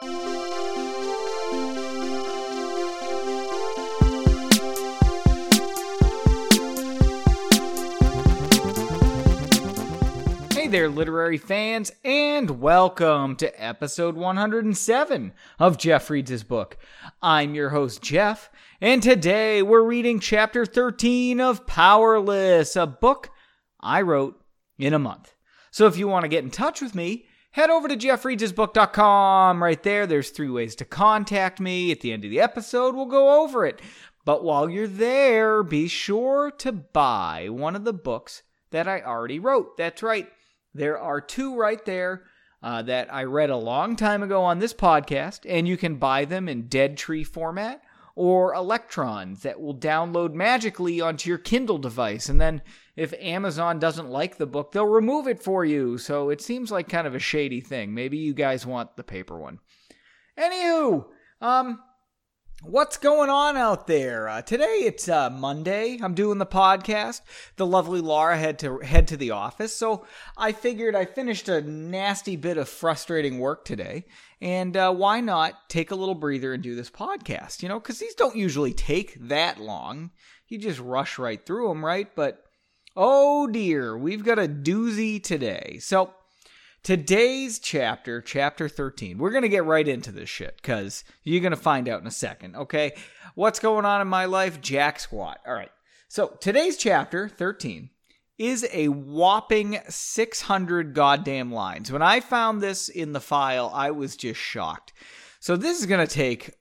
Hey there, literary fans, and welcome to episode 107 of Jeff Reads His Book. I'm your host, Jeff, and today we're reading chapter 13 of Powerless, a book I wrote in a month. So if you want to get in touch with me, head over to jeffreadsbook.com Right there, there's three ways to contact me. At the end of the episode, we'll go over it. But while you're there, be sure to buy one of the books that I already wrote. That's right. There are two right there uh, that I read a long time ago on this podcast, and you can buy them in Dead Tree format or electrons that will download magically onto your Kindle device. And then if Amazon doesn't like the book, they'll remove it for you. So it seems like kind of a shady thing. Maybe you guys want the paper one. Anywho, um, What's going on out there? Uh, today it's uh, Monday. I'm doing the podcast. The lovely Laura had to head to the office, so I figured I finished a nasty bit of frustrating work today, and uh, why not take a little breather and do this podcast? You know, because these don't usually take that long. You just rush right through them, right? But oh dear, we've got a doozy today. So Today's chapter, chapter 13, we're going to get right into this shit because you're going to find out in a second, okay? What's going on in my life? Jack squat. All right. So today's chapter, 13, is a whopping 600 goddamn lines. When I found this in the file, I was just shocked. So this is going to take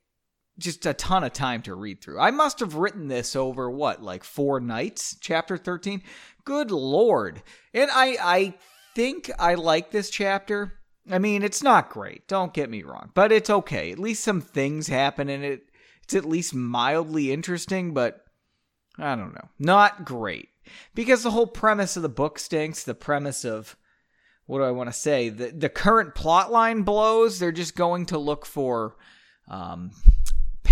just a ton of time to read through. I must have written this over what, like four nights, chapter 13? Good lord. And I I think I like this chapter. I mean, it's not great, don't get me wrong, but it's okay. At least some things happen in it. It's at least mildly interesting, but I don't know. Not great. Because the whole premise of the book stinks. The premise of what do I want to say? The the current plot line blows. They're just going to look for um,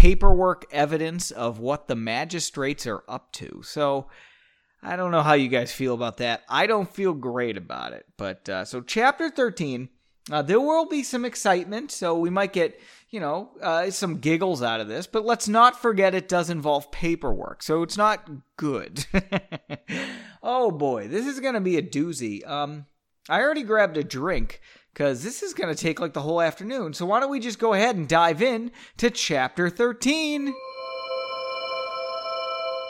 paperwork evidence of what the magistrates are up to. So I don't know how you guys feel about that. I don't feel great about it. But uh, so, chapter 13, uh, there will be some excitement. So, we might get, you know, uh, some giggles out of this. But let's not forget it does involve paperwork. So, it's not good. oh boy, this is going to be a doozy. Um, I already grabbed a drink because this is going to take like the whole afternoon. So, why don't we just go ahead and dive in to chapter 13?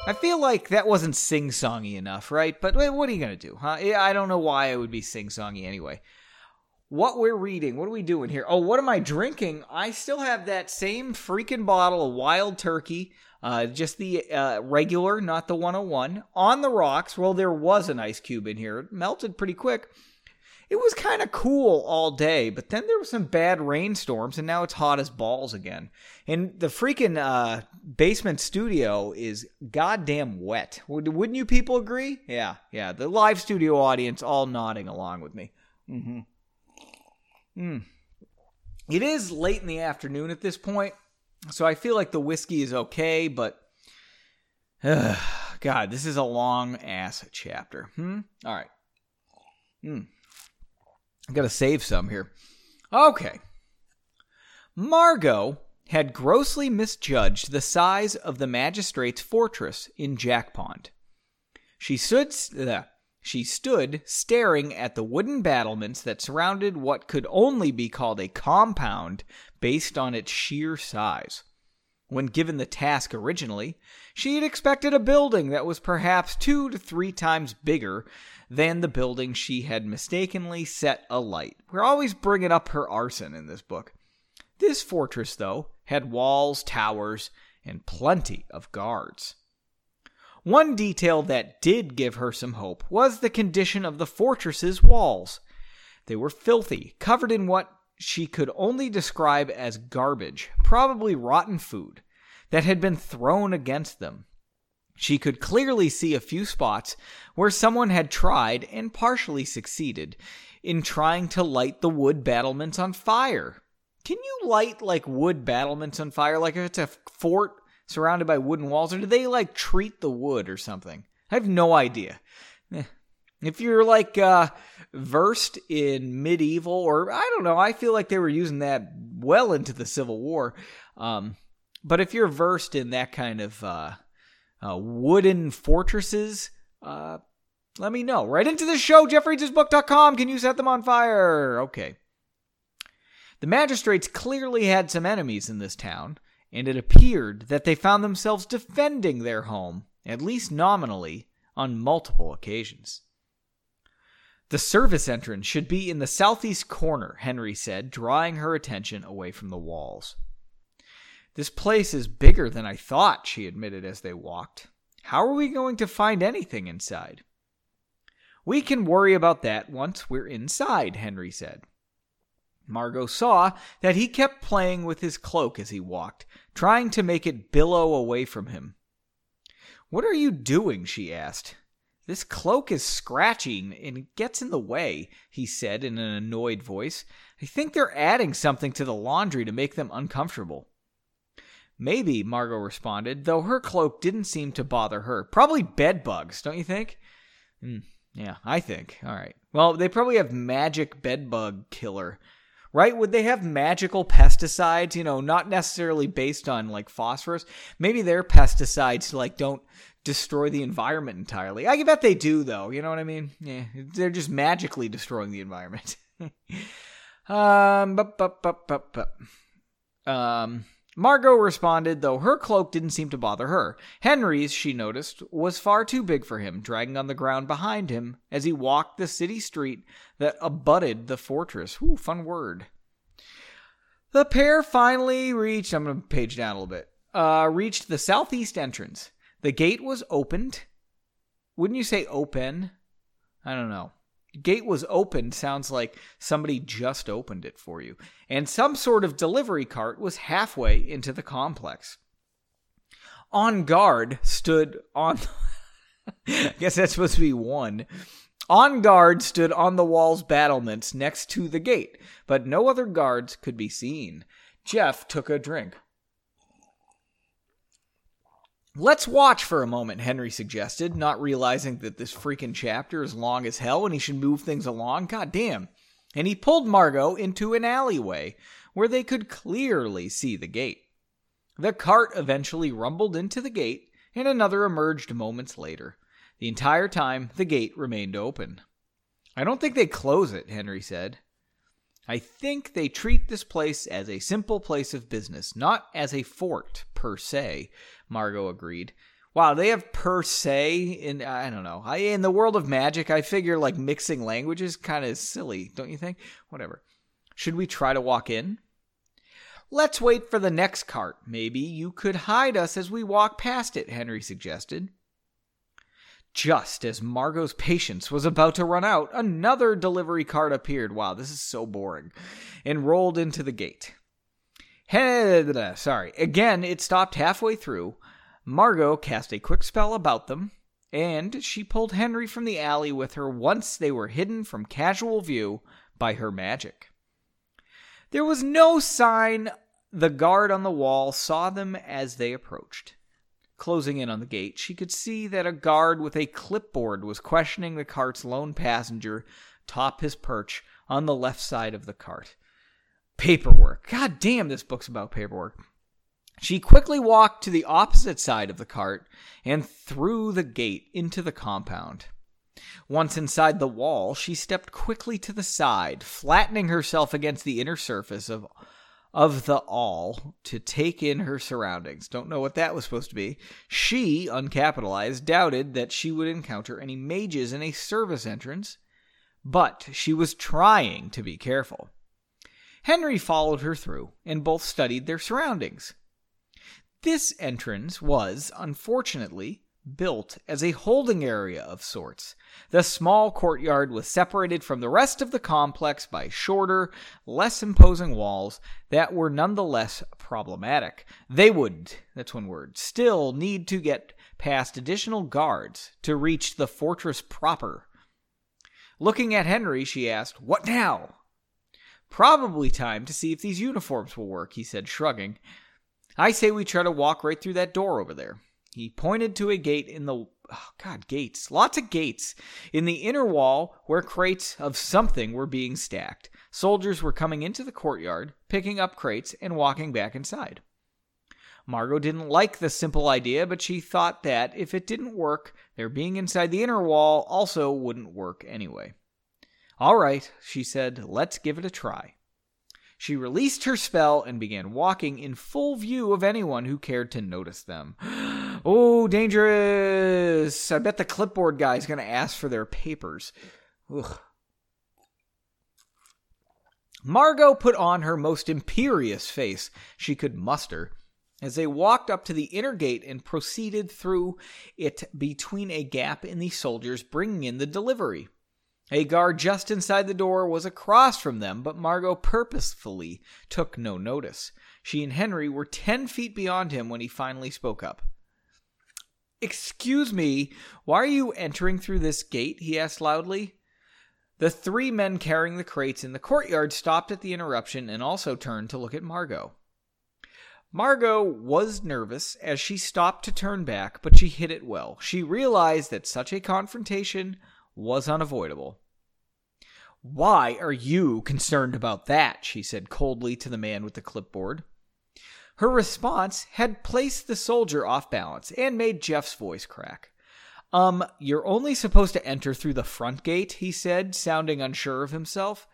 I feel like that wasn't sing songy enough, right? But what are you going to do, huh? I don't know why it would be sing songy anyway. What we're reading, what are we doing here? Oh, what am I drinking? I still have that same freaking bottle of wild turkey, uh, just the uh, regular, not the 101, on the rocks. Well, there was an ice cube in here. It melted pretty quick it was kind of cool all day, but then there were some bad rainstorms, and now it's hot as balls again. And the freaking uh, basement studio is goddamn wet. Wouldn't you people agree? Yeah, yeah. The live studio audience all nodding along with me. Mm-hmm. Mm. It is late in the afternoon at this point, so I feel like the whiskey is okay, but. God, this is a long ass chapter. Hmm? All right. Hmm. I gotta save some here. Okay. Margot had grossly misjudged the size of the magistrate's fortress in Jack Pond. She stood, uh, she stood staring at the wooden battlements that surrounded what could only be called a compound based on its sheer size. When given the task originally, she had expected a building that was perhaps two to three times bigger than the building she had mistakenly set alight. We're always bringing up her arson in this book. This fortress, though, had walls, towers, and plenty of guards. One detail that did give her some hope was the condition of the fortress's walls. They were filthy, covered in what she could only describe as garbage, probably rotten food, that had been thrown against them. She could clearly see a few spots where someone had tried and partially succeeded in trying to light the wood battlements on fire. Can you light like wood battlements on fire like if it's a fort surrounded by wooden walls or do they like treat the wood or something? I have no idea. If you're like uh, versed in medieval or I don't know, I feel like they were using that well into the Civil War. Um, but if you're versed in that kind of uh, uh, wooden fortresses, uh, let me know. Write into the show, jeffreadsbook.com. Can you set them on fire? Okay. The magistrates clearly had some enemies in this town, and it appeared that they found themselves defending their home, at least nominally, on multiple occasions. The service entrance should be in the southeast corner, Henry said, drawing her attention away from the walls. This place is bigger than I thought, she admitted as they walked. How are we going to find anything inside? We can worry about that once we're inside, Henry said. Margot saw that he kept playing with his cloak as he walked, trying to make it billow away from him. What are you doing? she asked. This cloak is scratching and gets in the way, he said in an annoyed voice. I think they're adding something to the laundry to make them uncomfortable. Maybe, Margot responded, though her cloak didn't seem to bother her. Probably bed bugs, don't you think? Mm, yeah, I think. All right. Well, they probably have magic bed bug killer. Right? Would they have magical pesticides, you know, not necessarily based on like phosphorus? Maybe their pesticides like don't destroy the environment entirely. I bet they do though, you know what I mean? Yeah, they're just magically destroying the environment. um, but, but, but, but, but. Um, Margot responded, though her cloak didn't seem to bother her. Henry's, she noticed, was far too big for him, dragging on the ground behind him as he walked the city street that abutted the fortress. Ooh, fun word. The pair finally reached, I'm going to page down a little bit, uh, reached the southeast entrance. The gate was opened. Wouldn't you say open? I don't know gate was opened sounds like somebody just opened it for you. And some sort of delivery cart was halfway into the complex. On guard stood on. I guess that's supposed to be one. On guard stood on the wall's battlements next to the gate, but no other guards could be seen. Jeff took a drink. Let's watch for a moment, Henry suggested, not realizing that this freaking chapter is long as hell and he should move things along. God damn. And he pulled Margot into an alleyway where they could clearly see the gate. The cart eventually rumbled into the gate, and another emerged moments later. The entire time, the gate remained open. I don't think they close it, Henry said. I think they treat this place as a simple place of business, not as a fort per se, Margot agreed. Wow, they have per se in I don't know. I in the world of magic, I figure like mixing languages kind of silly, don't you think? Whatever. Should we try to walk in? Let's wait for the next cart. Maybe you could hide us as we walk past it, Henry suggested. Just as Margot's patience was about to run out, another delivery cart appeared. Wow, this is so boring. And rolled into the gate. Sorry. Again, it stopped halfway through. Margot cast a quick spell about them, and she pulled Henry from the alley with her once they were hidden from casual view by her magic. There was no sign the guard on the wall saw them as they approached. Closing in on the gate, she could see that a guard with a clipboard was questioning the cart's lone passenger top his perch on the left side of the cart. Paperwork. God damn, this book's about paperwork. She quickly walked to the opposite side of the cart and through the gate into the compound. Once inside the wall, she stepped quickly to the side, flattening herself against the inner surface of of the all to take in her surroundings. Don't know what that was supposed to be. She, uncapitalized, doubted that she would encounter any mages in a service entrance, but she was trying to be careful. Henry followed her through, and both studied their surroundings. This entrance was, unfortunately, built as a holding area of sorts. The small courtyard was separated from the rest of the complex by shorter, less imposing walls that were nonetheless problematic. They would, that's one word, still need to get past additional guards to reach the fortress proper. Looking at Henry, she asked, What now? Probably time to see if these uniforms will work, he said, shrugging. I say we try to walk right through that door over there. He pointed to a gate in the oh God, gates. Lots of gates. In the inner wall, where crates of something were being stacked, soldiers were coming into the courtyard, picking up crates, and walking back inside. Margot didn't like the simple idea, but she thought that if it didn't work, their being inside the inner wall also wouldn't work anyway. All right, she said, let's give it a try. She released her spell and began walking in full view of anyone who cared to notice them. oh, dangerous! I bet the clipboard guy's going to ask for their papers. Ugh. Margot put on her most imperious face she could muster as they walked up to the inner gate and proceeded through it between a gap in the soldiers bringing in the delivery. A guard just inside the door was across from them, but Margot purposefully took no notice. She and Henry were ten feet beyond him when he finally spoke up. Excuse me, why are you entering through this gate? he asked loudly. The three men carrying the crates in the courtyard stopped at the interruption and also turned to look at Margot. Margot was nervous as she stopped to turn back, but she hid it well. She realized that such a confrontation was unavoidable. Why are you concerned about that? she said coldly to the man with the clipboard. Her response had placed the soldier off balance and made Jeff's voice crack. Um, you're only supposed to enter through the front gate, he said, sounding unsure of himself.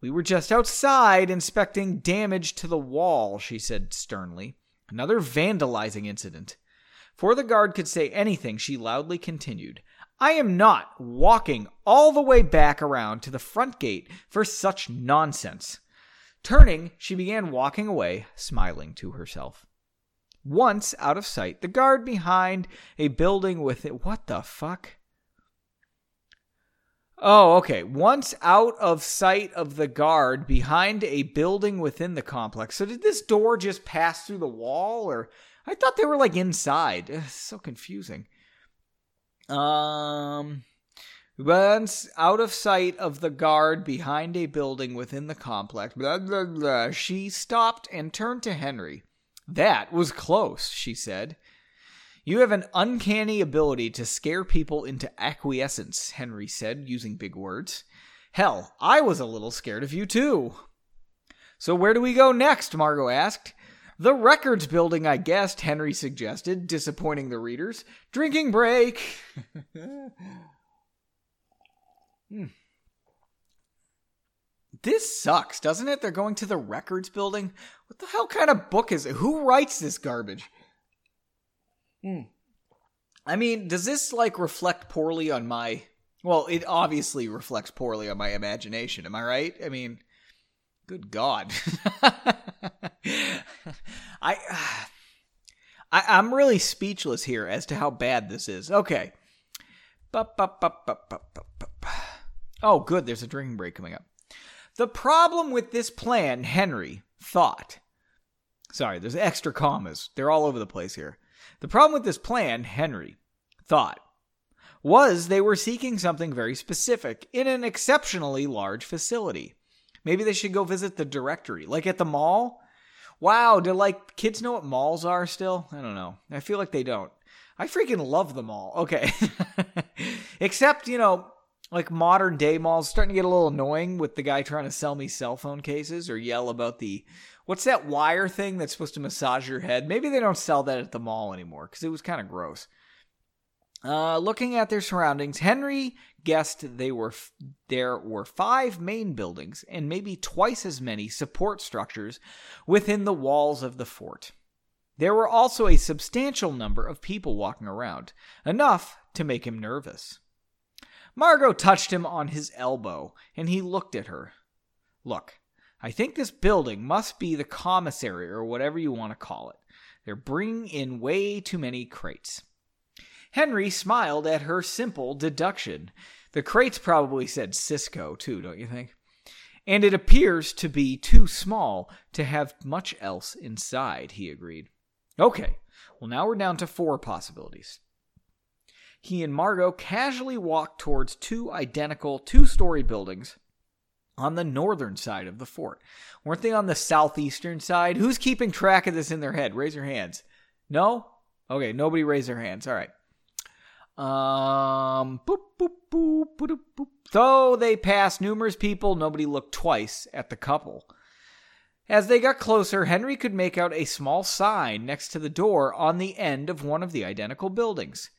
We were just outside inspecting damage to the wall, she said sternly. Another vandalizing incident. Before the guard could say anything, she loudly continued. I am not walking all the way back around to the front gate for such nonsense. Turning, she began walking away, smiling to herself. Once out of sight, the guard behind a building with it. What the fuck? Oh, okay. Once out of sight of the guard behind a building within the complex. So did this door just pass through the wall or I thought they were like inside. Ugh, so confusing. Um, once out of sight of the guard behind a building within the complex, blah, blah, blah, she stopped and turned to Henry. That was close, she said. You have an uncanny ability to scare people into acquiescence, Henry said, using big words. Hell, I was a little scared of you too. So where do we go next? Margot asked. The records building, I guessed, Henry suggested, disappointing the readers. Drinking break. hmm. This sucks, doesn't it? They're going to the records building. What the hell kind of book is it? Who writes this garbage? Hmm. I mean, does this like reflect poorly on my well, it obviously reflects poorly on my imagination, am I right? I mean, good god. I, I I'm really speechless here as to how bad this is. Okay. Oh, good. There's a drinking break coming up. The problem with this plan, Henry thought. Sorry, there's extra commas. They're all over the place here. The problem with this plan, Henry thought, was they were seeking something very specific in an exceptionally large facility. Maybe they should go visit the directory, like at the mall. Wow, do like kids know what malls are still? I don't know. I feel like they don't. I freaking love the mall. Okay. Except, you know, like modern day malls starting to get a little annoying with the guy trying to sell me cell phone cases or yell about the what's that wire thing that's supposed to massage your head? Maybe they don't sell that at the mall anymore because it was kind of gross. Uh, looking at their surroundings, Henry guessed they were f- there were five main buildings and maybe twice as many support structures within the walls of the fort. There were also a substantial number of people walking around, enough to make him nervous. Margot touched him on his elbow, and he looked at her. Look, I think this building must be the commissary or whatever you want to call it. They're bringing in way too many crates. Henry smiled at her simple deduction. The crates probably said Sysco, too, don't you think? And it appears to be too small to have much else inside, he agreed. Okay, well, now we're down to four possibilities. He and Margot casually walked towards two identical two story buildings on the northern side of the fort. Weren't they on the southeastern side? Who's keeping track of this in their head? Raise your hands. No? Okay, nobody raised their hands. All right. Um, boop, boop, boop, boop, boop. Though they passed numerous people, nobody looked twice at the couple. As they got closer, Henry could make out a small sign next to the door on the end of one of the identical buildings.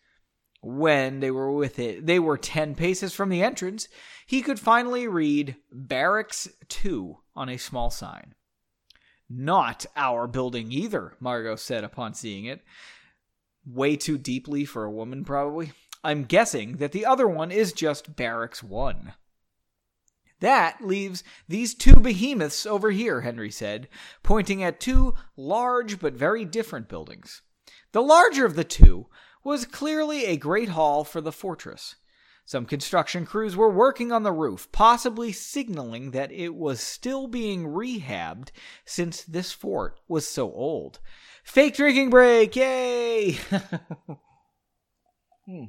When they were with it, they were 10 paces from the entrance, he could finally read Barracks 2 on a small sign. Not our building either, Margot said upon seeing it. Way too deeply for a woman, probably. I'm guessing that the other one is just Barracks 1. That leaves these two behemoths over here, Henry said, pointing at two large but very different buildings. The larger of the two was clearly a great hall for the fortress. Some construction crews were working on the roof, possibly signaling that it was still being rehabbed since this fort was so old. Fake drinking break! Yay! hmm.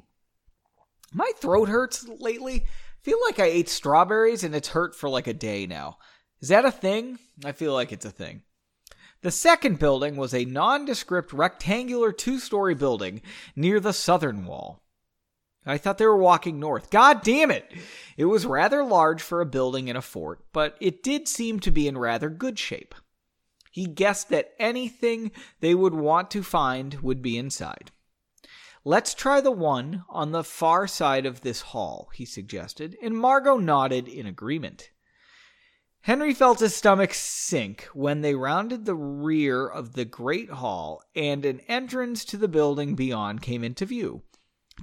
My throat hurts lately feel like I ate strawberries and it's hurt for like a day now. Is that a thing? I feel like it's a thing. The second building was a nondescript rectangular two story building near the southern wall. I thought they were walking north. God damn it! It was rather large for a building in a fort, but it did seem to be in rather good shape. He guessed that anything they would want to find would be inside. Let's try the one on the far side of this hall, he suggested, and Margot nodded in agreement. Henry felt his stomach sink when they rounded the rear of the great hall and an entrance to the building beyond came into view.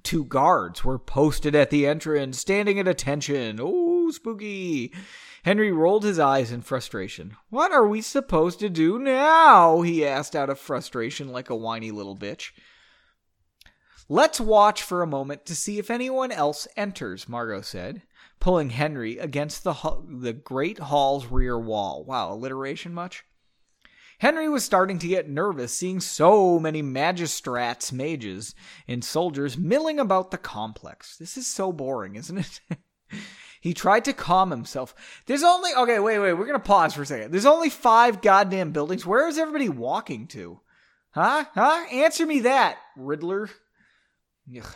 Two guards were posted at the entrance, standing at attention. Oh, spooky! Henry rolled his eyes in frustration. What are we supposed to do now? he asked out of frustration like a whiny little bitch. Let's watch for a moment to see if anyone else enters, Margot said, pulling Henry against the, the great hall's rear wall. Wow, alliteration much? Henry was starting to get nervous seeing so many magistrates, mages, and soldiers milling about the complex. This is so boring, isn't it? he tried to calm himself. There's only. Okay, wait, wait. We're to pause for a second. There's only five goddamn buildings. Where is everybody walking to? Huh? Huh? Answer me that, Riddler. Ugh.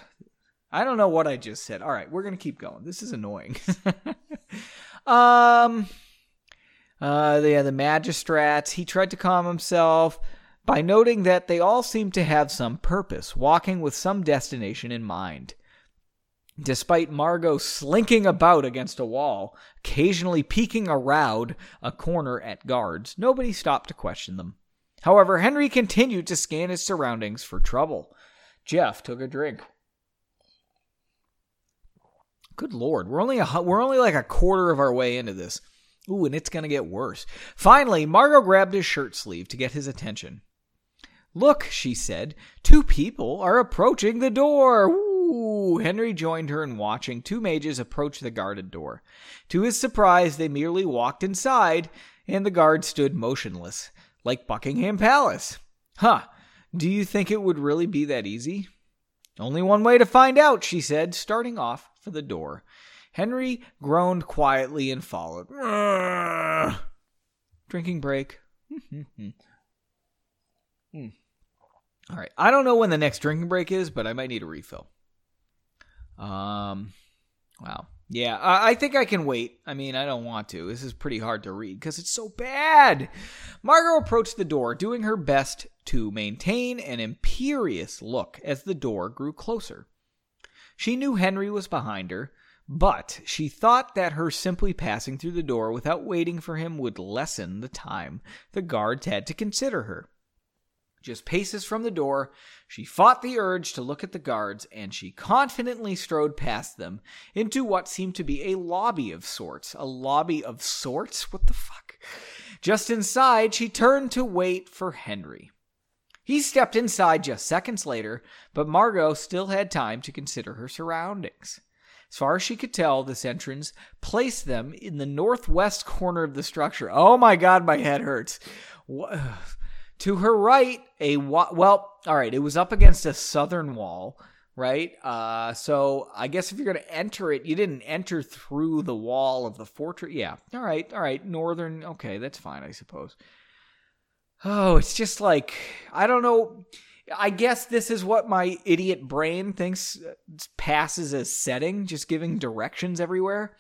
I don't know what I just said. All right, we're gonna keep going. This is annoying. um, uh, yeah, the magistrates. He tried to calm himself by noting that they all seemed to have some purpose, walking with some destination in mind. Despite Margot slinking about against a wall, occasionally peeking around a corner at guards, nobody stopped to question them. However, Henry continued to scan his surroundings for trouble. Jeff took a drink. Good lord, we're only a, we're only like a quarter of our way into this. Ooh, and it's gonna get worse. Finally, Margot grabbed his shirt sleeve to get his attention. Look, she said, two people are approaching the door. Henry joined her in watching two mages approach the guarded door. To his surprise, they merely walked inside, and the guard stood motionless, like Buckingham Palace. Huh, do you think it would really be that easy? Only one way to find out, she said, starting off for the door. Henry groaned quietly and followed. Drinking break. Hmm. All right. I don't know when the next drinking break is, but I might need a refill. Um, wow. Yeah, I think I can wait. I mean, I don't want to. This is pretty hard to read because it's so bad. Margot approached the door, doing her best to maintain an imperious look as the door grew closer. She knew Henry was behind her, but she thought that her simply passing through the door without waiting for him would lessen the time the guards had to consider her. Just paces from the door, she fought the urge to look at the guards, and she confidently strode past them into what seemed to be a lobby of sorts. A lobby of sorts? What the fuck? Just inside, she turned to wait for Henry. He stepped inside just seconds later, but Margot still had time to consider her surroundings. As far as she could tell, this entrance placed them in the northwest corner of the structure. Oh my god, my head hurts. What? To her right, a well, all right, it was up against a southern wall, right? Uh, so I guess if you're going to enter it, you didn't enter through the wall of the fortress. Yeah, all right, all right, northern. Okay, that's fine, I suppose. Oh, it's just like I don't know. I guess this is what my idiot brain thinks uh, passes as setting, just giving directions everywhere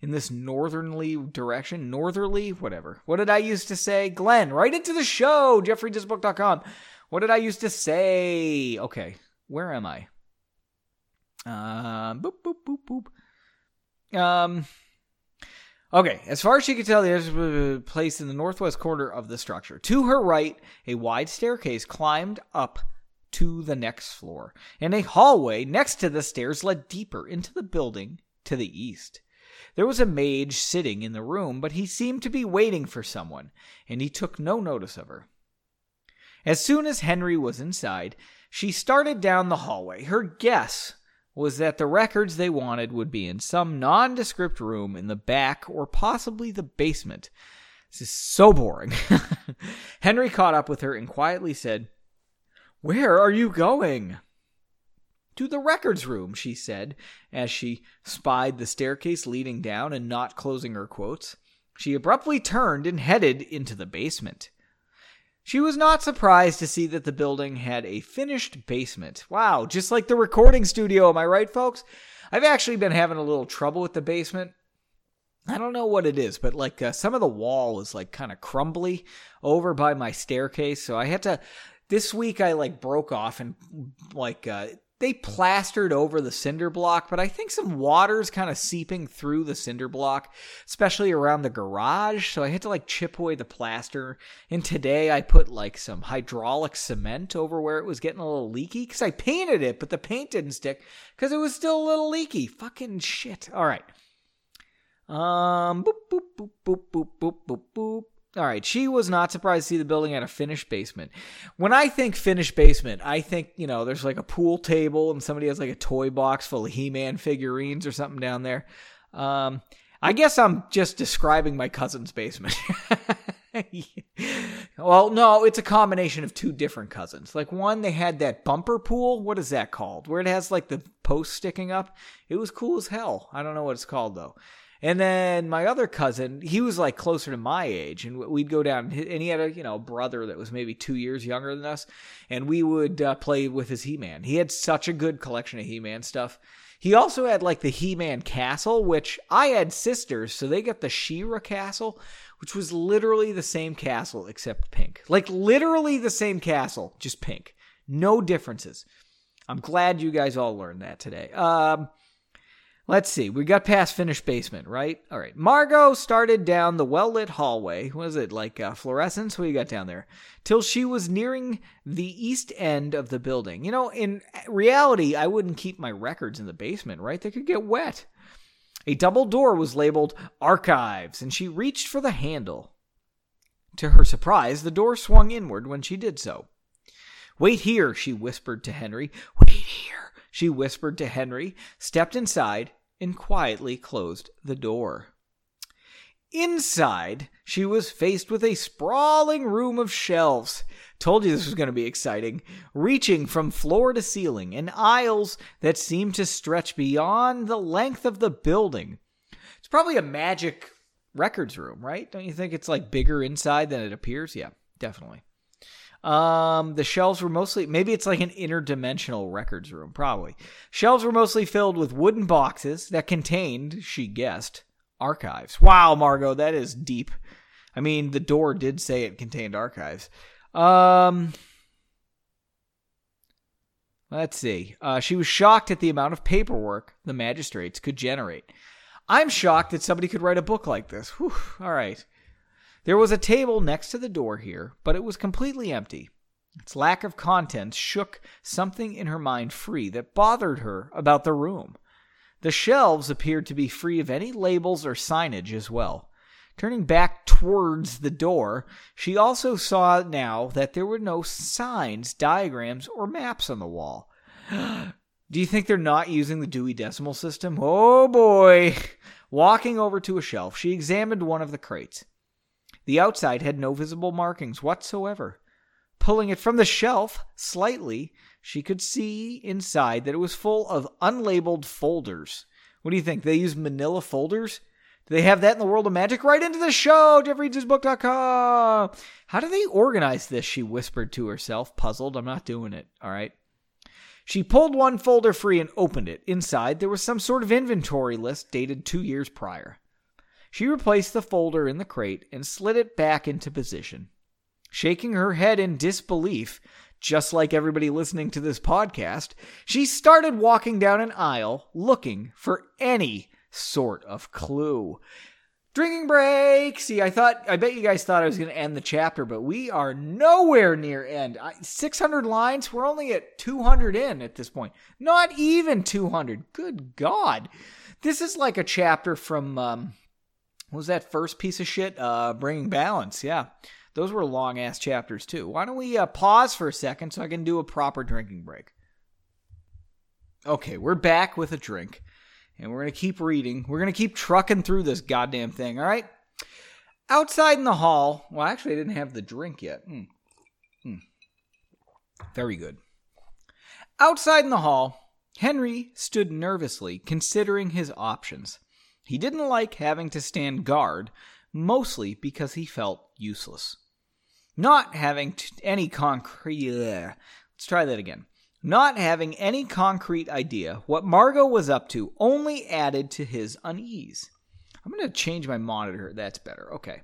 in this northerly direction, northerly, whatever. What did I used to say? Glenn, write into the show, jeffreadsbook.com. What did I used to say? Okay, where am I? Um, boop, boop, boop, boop. Um, okay, as far as she could tell, there's a place in the northwest corner of the structure. To her right, a wide staircase climbed up to the next floor, and a hallway next to the stairs led deeper into the building to the east. There was a mage sitting in the room, but he seemed to be waiting for someone, and he took no notice of her. As soon as Henry was inside, she started down the hallway. Her guess was that the records they wanted would be in some nondescript room in the back or possibly the basement. This is so boring. Henry caught up with her and quietly said, Where are you going? To the records room, she said, as she spied the staircase leading down and not closing her quotes. She abruptly turned and headed into the basement. She was not surprised to see that the building had a finished basement. Wow, just like the recording studio, am I right, folks? I've actually been having a little trouble with the basement. I don't know what it is, but like uh, some of the wall is like kind of crumbly over by my staircase, so I had to this week I like broke off and like uh, they plastered over the cinder block, but I think some water's kind of seeping through the cinder block, especially around the garage. So I had to like chip away the plaster. And today I put like some hydraulic cement over where it was getting a little leaky because I painted it, but the paint didn't stick because it was still a little leaky. Fucking shit. All right. Um, boop, boop, boop, boop, boop, boop, boop, boop. All right, she was not surprised to see the building had a finished basement. When I think finished basement, I think, you know, there's like a pool table and somebody has like a toy box full of He Man figurines or something down there. Um, I guess I'm just describing my cousin's basement. well, no, it's a combination of two different cousins. Like one, they had that bumper pool. What is that called? Where it has like the post sticking up. It was cool as hell. I don't know what it's called though. And then my other cousin, he was like closer to my age, and we'd go down, and he had a you know brother that was maybe two years younger than us, and we would uh, play with his He Man. He had such a good collection of He Man stuff. He also had like the He Man castle, which I had sisters, so they got the She-Ra castle, which was literally the same castle except pink. Like literally the same castle, just pink. No differences. I'm glad you guys all learned that today. Um, Let's see. We got past finished basement, right? All right. Margot started down the well lit hallway. Was it like uh, fluorescence? What you got down there? Till she was nearing the east end of the building. You know, in reality, I wouldn't keep my records in the basement, right? They could get wet. A double door was labeled Archives, and she reached for the handle. To her surprise, the door swung inward when she did so. Wait here, she whispered to Henry. Wait here, she whispered to Henry, stepped inside, and quietly closed the door. Inside, she was faced with a sprawling room of shelves. Told you this was going to be exciting. Reaching from floor to ceiling, and aisles that seemed to stretch beyond the length of the building. It's probably a magic records room, right? Don't you think it's like bigger inside than it appears? Yeah, definitely. Um, the shelves were mostly, maybe it's like an interdimensional records room, probably. Shelves were mostly filled with wooden boxes that contained, she guessed, archives. Wow, Margot, that is deep. I mean, the door did say it contained archives. Um, let's see. Uh, she was shocked at the amount of paperwork the magistrates could generate. I'm shocked that somebody could write a book like this. Whew, all right. There was a table next to the door here, but it was completely empty. Its lack of contents shook something in her mind free that bothered her about the room. The shelves appeared to be free of any labels or signage as well. Turning back towards the door, she also saw now that there were no signs, diagrams, or maps on the wall. Do you think they're not using the Dewey Decimal System? Oh boy! Walking over to a shelf, she examined one of the crates. The outside had no visible markings whatsoever. Pulling it from the shelf slightly, she could see inside that it was full of unlabeled folders. What do you think? They use manila folders Do they have that in the world of magic? Write into the show, jeffreadsbook.com. How do they organize this? She whispered to herself, puzzled. I'm not doing it. All right. She pulled one folder free and opened it. Inside, there was some sort of inventory list dated two years prior. She replaced the folder in the crate and slid it back into position. Shaking her head in disbelief, just like everybody listening to this podcast, she started walking down an aisle looking for any sort of clue. Drinking break. See, I thought, I bet you guys thought I was going to end the chapter, but we are nowhere near end. 600 lines. We're only at 200 in at this point. Not even 200. Good God. This is like a chapter from, um, what was that first piece of shit? Uh, Bringing Balance. Yeah. Those were long ass chapters too. Why don't we uh, pause for a second so I can do a proper drinking break? Okay, we're back with a drink and we're to keep reading. We're to keep trucking through this goddamn thing, all right? Outside in the hall, well, actually, I didn't have the drink yet. Mm. Mm. Very good. Outside in the hall, Henry stood nervously, considering his options. He didn't like having to stand guard, mostly because he felt useless. Not having t- any concrete. Let's try that again. Not having any concrete idea what Margot was up to only added to his unease. I'm going to change my monitor. That's better. Okay.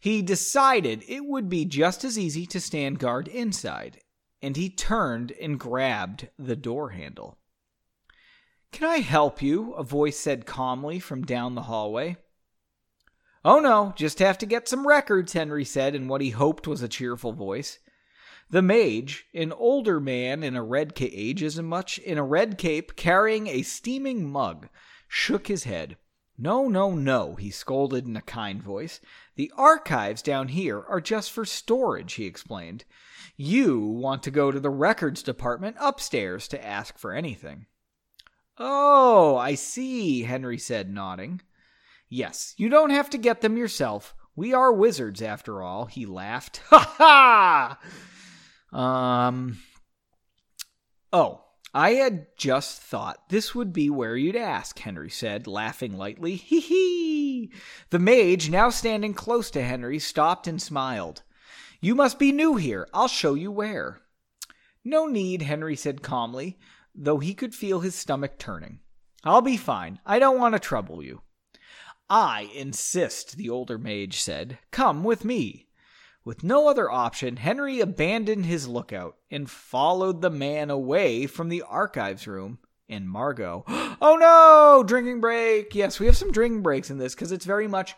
He decided it would be just as easy to stand guard inside, and he turned and grabbed the door handle. Can I help you? A voice said calmly from down the hallway. Oh no, just have to get some records, Henry said in what he hoped was a cheerful voice. The mage, an older man in a red cage, as much in a red cape, carrying a steaming mug, shook his head. No, no, no, he scolded in a kind voice. The archives down here are just for storage, he explained. You want to go to the records department upstairs to ask for anything. Oh, I see, Henry said, nodding. Yes, you don't have to get them yourself. We are wizards, after all, he laughed. Ha ha! Um. Oh, I had just thought this would be where you'd ask, Henry said, laughing lightly. Hee hee! The mage, now standing close to Henry, stopped and smiled. You must be new here. I'll show you where. No need, Henry said calmly, though he could feel his stomach turning. I'll be fine. I don't want to trouble you. I insist, the older mage said. Come with me. With no other option, Henry abandoned his lookout and followed the man away from the archives room and Margot. Oh no! Drinking break! Yes, we have some drinking breaks in this because it's very much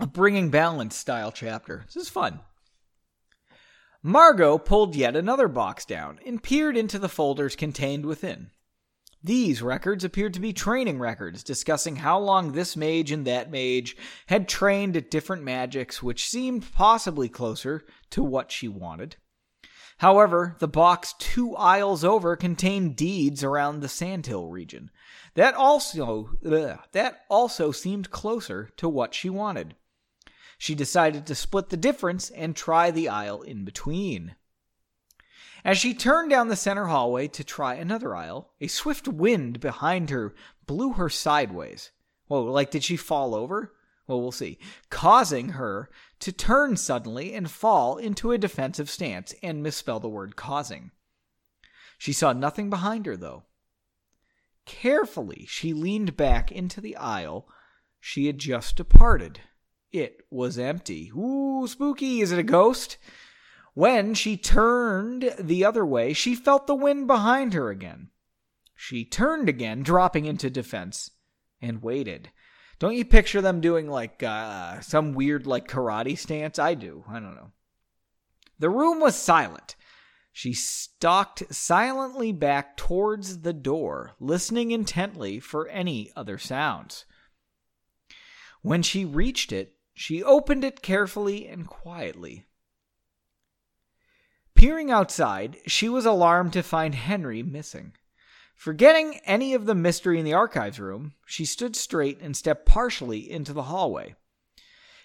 a bringing balance style chapter. This is fun. Margot pulled yet another box down and peered into the folders contained within. These records appeared to be training records discussing how long this mage and that mage had trained at different magics, which seemed possibly closer to what she wanted. However, the box two aisles over contained deeds around the Sandhill region. That also ugh, that also seemed closer to what she wanted. She decided to split the difference and try the aisle in between. As she turned down the center hallway to try another aisle, a swift wind behind her blew her sideways. Whoa, like did she fall over? Well, we'll see. Causing her to turn suddenly and fall into a defensive stance and misspell the word causing. She saw nothing behind her, though. Carefully, she leaned back into the aisle she had just departed. It was empty. Ooh, spooky. Is it a ghost? When she turned the other way, she felt the wind behind her again. She turned again, dropping into defense, and waited. Don't you picture them doing like uh, some weird like karate stance? I do. I don't know. The room was silent. She stalked silently back towards the door, listening intently for any other sounds. When she reached it, she opened it carefully and quietly. Peering outside, she was alarmed to find Henry missing. Forgetting any of the mystery in the archives room, she stood straight and stepped partially into the hallway.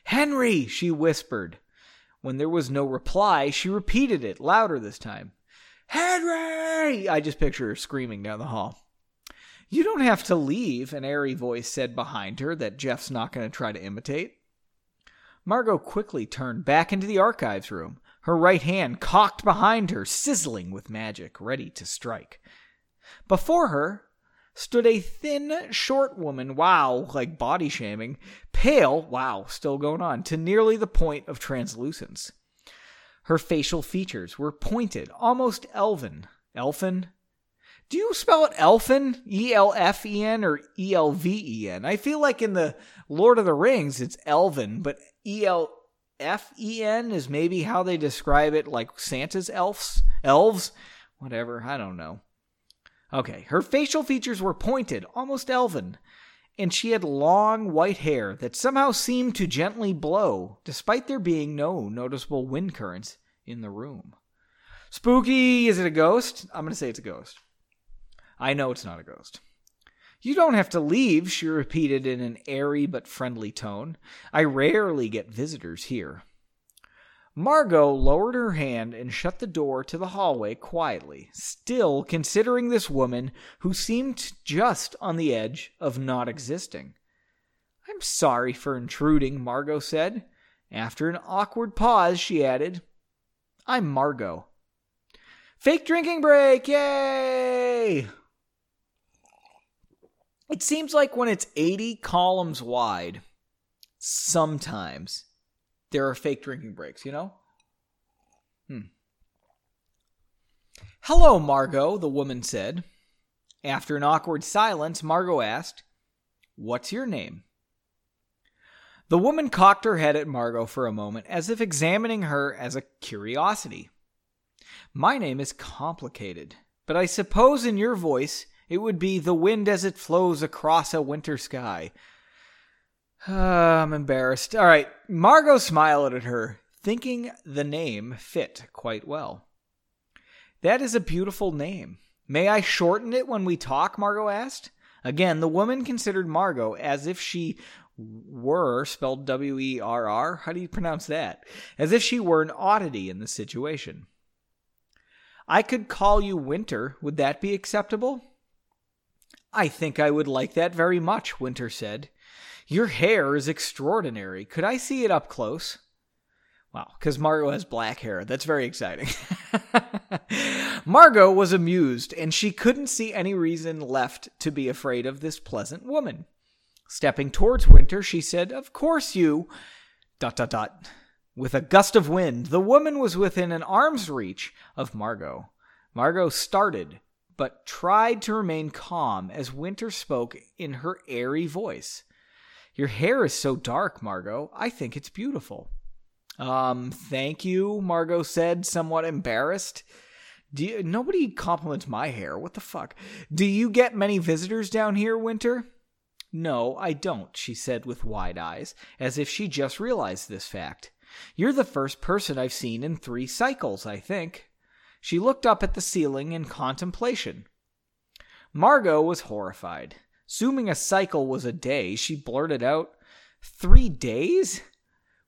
Henry, she whispered. When there was no reply, she repeated it, louder this time. Henry! I just picture her screaming down the hall. You don't have to leave, an airy voice said behind her that Jeff's not going to try to imitate. Margot quickly turned back into the archives room, her right hand cocked behind her, sizzling with magic, ready to strike. Before her stood a thin, short woman, wow, like body shaming, pale, wow, still going on, to nearly the point of translucence. Her facial features were pointed, almost elven. Elfin? Do you spell it elfin? E L F E N or E L V E N? I feel like in the Lord of the Rings it's elven, but E L F E N is maybe how they describe it, like Santa's elves? Elves? Whatever, I don't know. Okay, her facial features were pointed, almost elven, and she had long white hair that somehow seemed to gently blow, despite there being no noticeable wind currents in the room. Spooky! Is it a ghost? I'm going to say it's a ghost. I know it's not a ghost. You don't have to leave, she repeated in an airy but friendly tone. I rarely get visitors here. Margot lowered her hand and shut the door to the hallway quietly, still considering this woman who seemed just on the edge of not existing. I'm sorry for intruding, Margot said. After an awkward pause, she added, I'm Margot. Fake drinking break! Yay! It seems like when it's 80 columns wide, sometimes there are fake drinking breaks, you know? Hmm. Hello, Margot, the woman said. After an awkward silence, Margot asked, What's your name? The woman cocked her head at Margot for a moment, as if examining her as a curiosity. My name is complicated, but I suppose in your voice it would be the wind as it flows across a winter sky. Uh, I'm embarrassed. All right. Margot smiled at her, thinking the name fit quite well. That is a beautiful name. May I shorten it when we talk? Margot asked. Again, the woman considered Margot as if she were spelled W E R R. How do you pronounce that? As if she were an oddity in the situation. I could call you Winter. Would that be acceptable? I think I would like that very much, Winter said. Your hair is extraordinary. Could I see it up close? Wow, because Margot has black hair. That's very exciting. Margot was amused, and she couldn't see any reason left to be afraid of this pleasant woman. Stepping towards Winter, she said, Of course you. Dot, dot, dot. With a gust of wind, the woman was within an arm's reach of Margot. Margot started, but tried to remain calm as Winter spoke in her airy voice. Your hair is so dark, Margot. I think it's beautiful. Um, thank you, Margot said, somewhat embarrassed. Do you, nobody compliments my hair. What the fuck? Do you get many visitors down here, Winter? No, I don't, she said with wide eyes, as if she just realized this fact. You're the first person I've seen in three cycles, I think. She looked up at the ceiling in contemplation. Margot was horrified. Assuming a cycle was a day, she blurted out, Three days?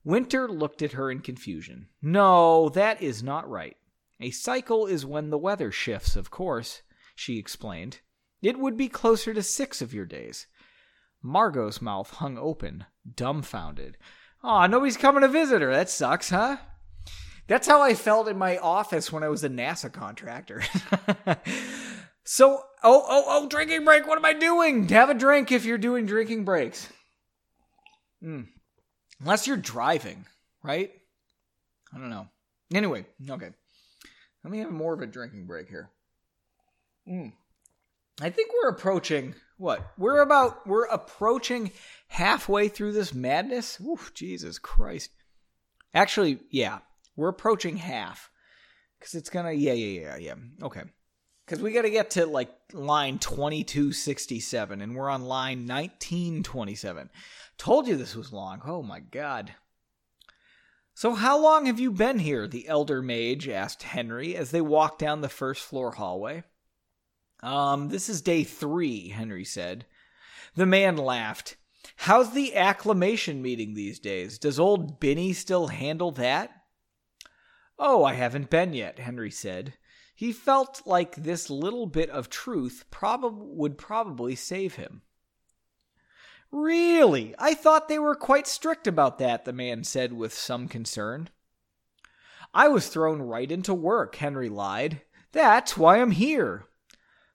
Winter looked at her in confusion. No, that is not right. A cycle is when the weather shifts, of course, she explained. It would be closer to six of your days. Margot's mouth hung open, dumbfounded. Aw, nobody's coming to visit her. That sucks, huh? That's how I felt in my office when I was a NASA contractor. So, oh, oh, oh, drinking break. What am I doing? Have a drink if you're doing drinking breaks. Mm. Unless you're driving, right? I don't know. Anyway, okay. Let me have more of a drinking break here. Mm. I think we're approaching what? We're about we're approaching halfway through this madness. Oof, Jesus Christ. Actually, yeah, we're approaching half. Because it's gonna. Yeah, yeah, yeah, yeah. Okay. Because we got to get to like line 2267 and we're on line 1927 told you this was long. Oh my god. So how long have you been here? The elder mage asked henry as they walked down the first floor hallway. Um this is day three henry said. The man laughed. How's the acclamation meeting these days? Does old binny still handle that oh i haven't been yet henry said He felt like this little bit of truth prob- would probably save him. Really? I thought they were quite strict about that, the man said with some concern. I was thrown right into work, Henry lied. That's why I'm here.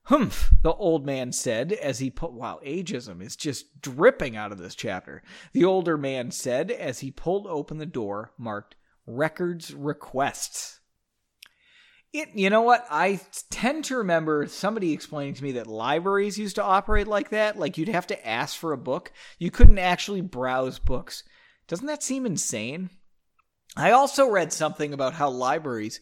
Humph, the old man said as he put. Wow, ageism is just dripping out of this chapter. The older man said as he pulled open the door marked Records Requests. It, you know what? I tend to remember somebody explaining to me that libraries used to operate like that. Like you'd have to ask for a book. You couldn't actually browse books. Doesn't that seem insane? I also read something about how libraries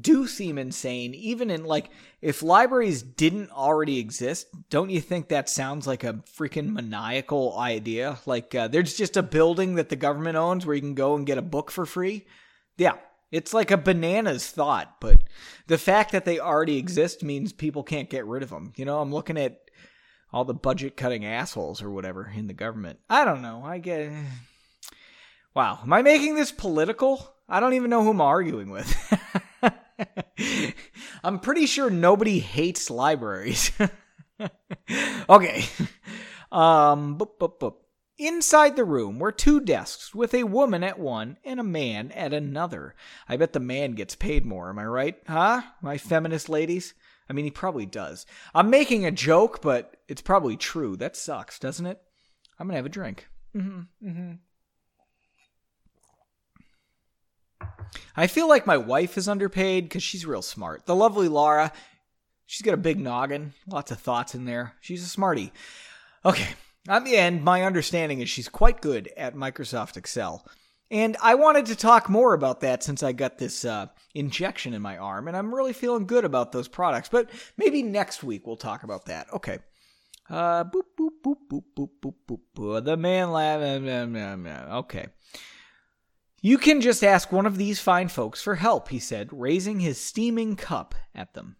do seem insane, even in like, if libraries didn't already exist, don't you think that sounds like a freaking maniacal idea? Like, uh, there's just a building that the government owns where you can go and get a book for free? Yeah, it's like a bananas thought, but the fact that they already exist means people can't get rid of them. You know, I'm looking at all the budget cutting assholes or whatever in the government. I don't know. I get. Wow. Am I making this political? I don't even know who I'm arguing with. I'm pretty sure nobody hates libraries. okay. Um, boop, boop, boop. Inside the room were two desks with a woman at one and a man at another. I bet the man gets paid more, am I right? Huh? My feminist ladies? I mean, he probably does. I'm making a joke, but it's probably true. That sucks, doesn't it? I'm gonna have a drink. Mm-hmm, mm-hmm. I feel like my wife is underpaid because she's real smart. The lovely Laura, she's got a big noggin, lots of thoughts in there. She's a smarty. Okay, at the end, my understanding is she's quite good at Microsoft Excel. And I wanted to talk more about that since I got this uh, injection in my arm, and I'm really feeling good about those products. But maybe next week we'll talk about that. Okay. Uh, boop, boop, boop, boop, boop, boop, boop, boop. The man laughed. Okay. You can just ask one of these fine folks for help, he said, raising his steaming cup at them.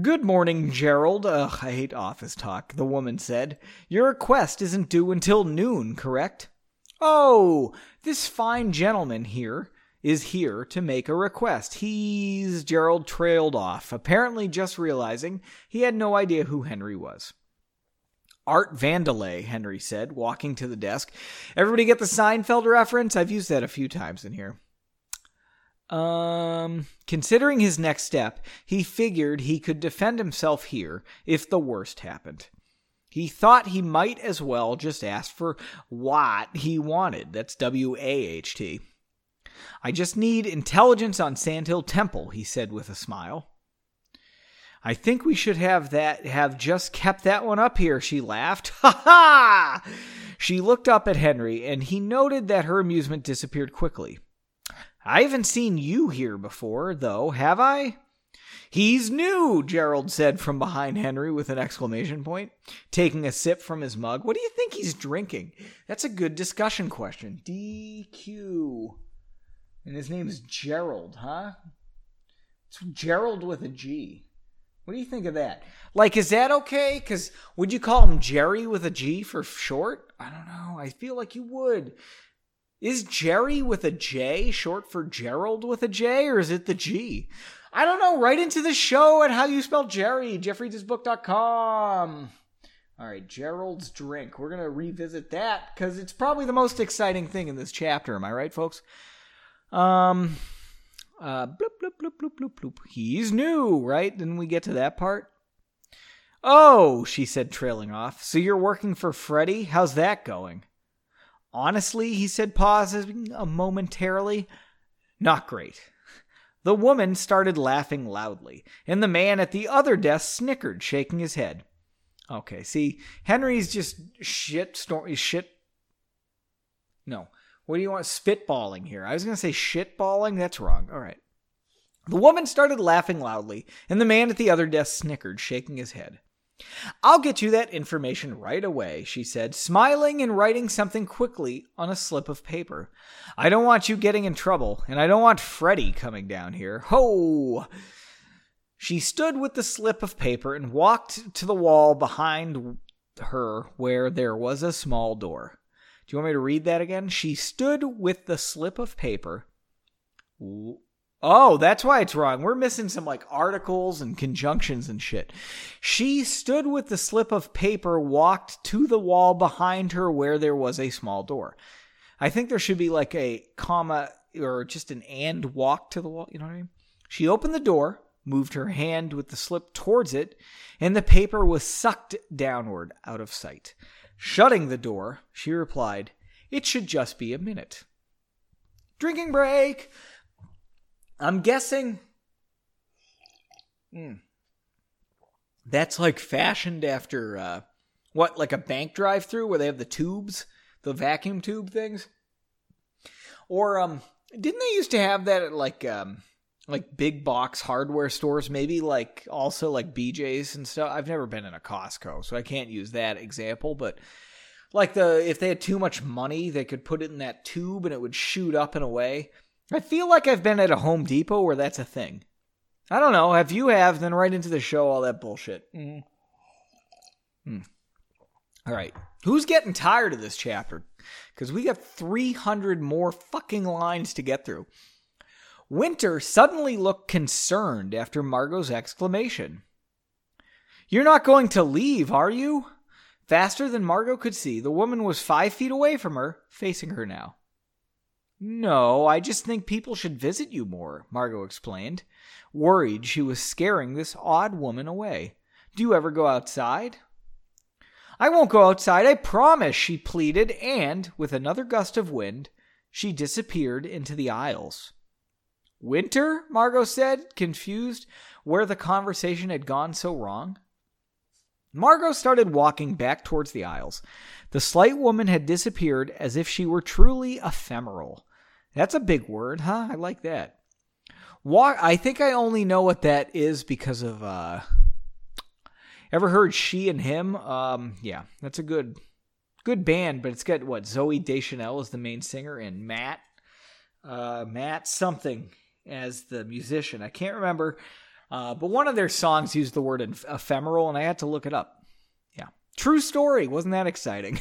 Good morning, Gerald. Ugh, I hate office talk, the woman said. Your request isn't due until noon, correct? Oh, this fine gentleman here is here to make a request. He's. Gerald trailed off, apparently just realizing he had no idea who Henry was. Art Vandelay, Henry said, walking to the desk. Everybody get the Seinfeld reference? I've used that a few times in here. Um, considering his next step, he figured he could defend himself here if the worst happened. He thought he might as well just ask for what he wanted. That's W A H T. I just need intelligence on Sandhill Temple, he said with a smile. I think we should have that have just kept that one up here, she laughed. Ha ha! She looked up at Henry, and he noted that her amusement disappeared quickly. I haven't seen you here before, though, have I? He's new, Gerald said from behind Henry with an exclamation point, taking a sip from his mug. What do you think he's drinking? That's a good discussion question. DQ. And his name's Gerald, huh? It's Gerald with a G. What do you think of that? Like, is that okay? Because would you call him Jerry with a G for short? I don't know. I feel like you would. Is Jerry with a J short for Gerald with a J, or is it the G? I don't know. Write into the show at how you spell Jerry, jeffreadsbook.com. All right, Gerald's drink. We're going to revisit that because it's probably the most exciting thing in this chapter. Am I right, folks? Um, uh, bloop, bloop, bloop, bloop, bloop, bloop. He's new, right? Didn't we get to that part? Oh, she said, trailing off. So you're working for Freddy? How's that going? Honestly, he said, pausing momentarily, not great. The woman started laughing loudly, and the man at the other desk snickered, shaking his head. Okay, see, Henry's just shit story shit. No, what do you want? Spitballing here. I was gonna say shitballing. That's wrong. All right. The woman started laughing loudly, and the man at the other desk snickered, shaking his head. I'll get you that information right away, she said, smiling and writing something quickly on a slip of paper. I don't want you getting in trouble, and I don't want Freddy coming down here. Ho! She stood with the slip of paper and walked to the wall behind her where there was a small door. Do you want me to read that again? She stood with the slip of paper Oh, that's why it's wrong. We're missing some like articles and conjunctions and shit. She stood with the slip of paper, walked to the wall behind her where there was a small door. I think there should be like a comma or just an and walk to the wall. You know what I mean? She opened the door, moved her hand with the slip towards it, and the paper was sucked downward out of sight. Shutting the door, she replied, It should just be a minute. Drinking break! I'm guessing. Hmm. That's like fashioned after uh, what, like a bank drive-through where they have the tubes, the vacuum tube things, or um, didn't they used to have that at like um, like big box hardware stores? Maybe like also like BJ's and stuff. I've never been in a Costco, so I can't use that example, but like the if they had too much money, they could put it in that tube and it would shoot up and away. I feel like I've been at a Home Depot where that's a thing. I don't know. If you have, then write into the show, all that bullshit. Mm. Hmm. All right. Who's getting tired of this chapter? Because we got 300 more fucking lines to get through. Winter suddenly looked concerned after Margot's exclamation. You're not going to leave, are you? Faster than Margot could see, the woman was five feet away from her, facing her now. No, I just think people should visit you more, Margot explained, worried she was scaring this odd woman away. Do you ever go outside? I won't go outside, I promise, she pleaded, and, with another gust of wind, she disappeared into the aisles. Winter? Margot said, confused where the conversation had gone so wrong. Margot started walking back towards the aisles. The slight woman had disappeared as if she were truly ephemeral. That's a big word, huh? I like that. Walk. I think I only know what that is because of. uh Ever heard she and him? Um, yeah, that's a good, good band. But it's got what Zooey Deschanel is the main singer and Matt, uh, Matt something as the musician. I can't remember, uh, but one of their songs used the word ephemeral, and I had to look it up. Yeah, true story. Wasn't that exciting?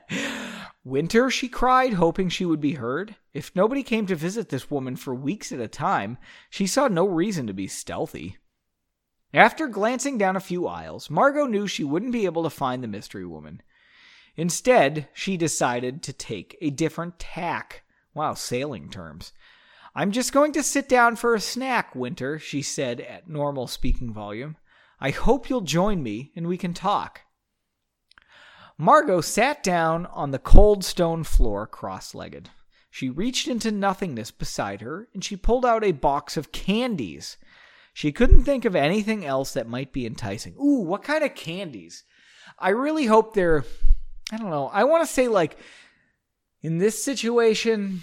Winter, she cried, hoping she would be heard. If nobody came to visit this woman for weeks at a time, she saw no reason to be stealthy. After glancing down a few aisles, Margot knew she wouldn't be able to find the mystery woman. Instead, she decided to take a different tack. Wow, sailing terms. I'm just going to sit down for a snack, Winter, she said at normal speaking volume. I hope you'll join me and we can talk. Margot sat down on the cold stone floor cross legged. She reached into nothingness beside her and she pulled out a box of candies. She couldn't think of anything else that might be enticing. Ooh, what kind of candies? I really hope they're, I don't know, I want to say like, in this situation,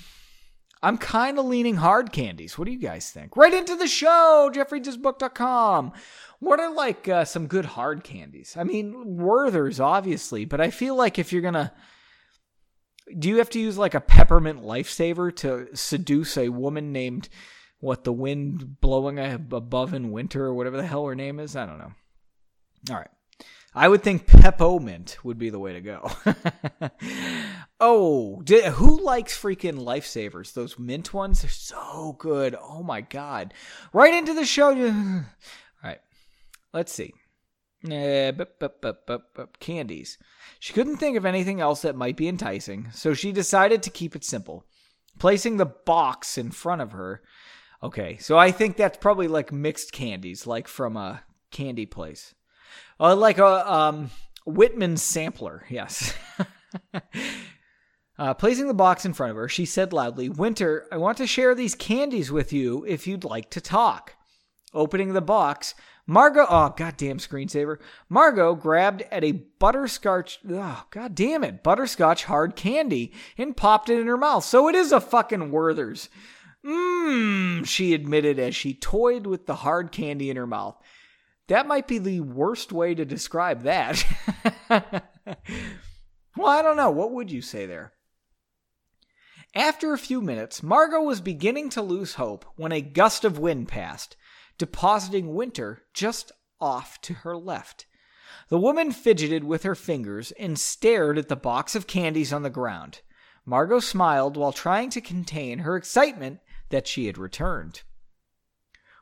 I'm kind of leaning hard candies. What do you guys think? Write into the show, jeffreadsbook.com. What are like uh, some good hard candies? I mean, Werther's obviously, but I feel like if you're gonna, do you have to use like a peppermint lifesaver to seduce a woman named what the wind blowing above in winter or whatever the hell her name is? I don't know. All right. I would think peppermint would be the way to go. oh, did, who likes freaking lifesavers? Those mint ones, they're so good. Oh my god! Write into the show. All right, let's see. Uh, bup, bup, bup, candies. She couldn't think of anything else that might be enticing, so she decided to keep it simple. Placing the box in front of her. Okay, so I think that's probably like mixed candies, like from a candy place. Uh, like a um, Whitman sampler, yes. uh, placing the box in front of her, she said loudly, Winter, I want to share these candies with you if you'd like to talk. Opening the box, Margot, oh goddamn screensaver. Margot grabbed at a butterscotch, oh god damn it, butterscotch hard candy and popped it in her mouth. So it is a fucking Werther's. Mmm, she admitted as she toyed with the hard candy in her mouth. That might be the worst way to describe that. well, I don't know. What would you say there? After a few minutes, Margot was beginning to lose hope when a gust of wind passed depositing Winter just off to her left. The woman fidgeted with her fingers and stared at the box of candies on the ground. Margot smiled while trying to contain her excitement that she had returned.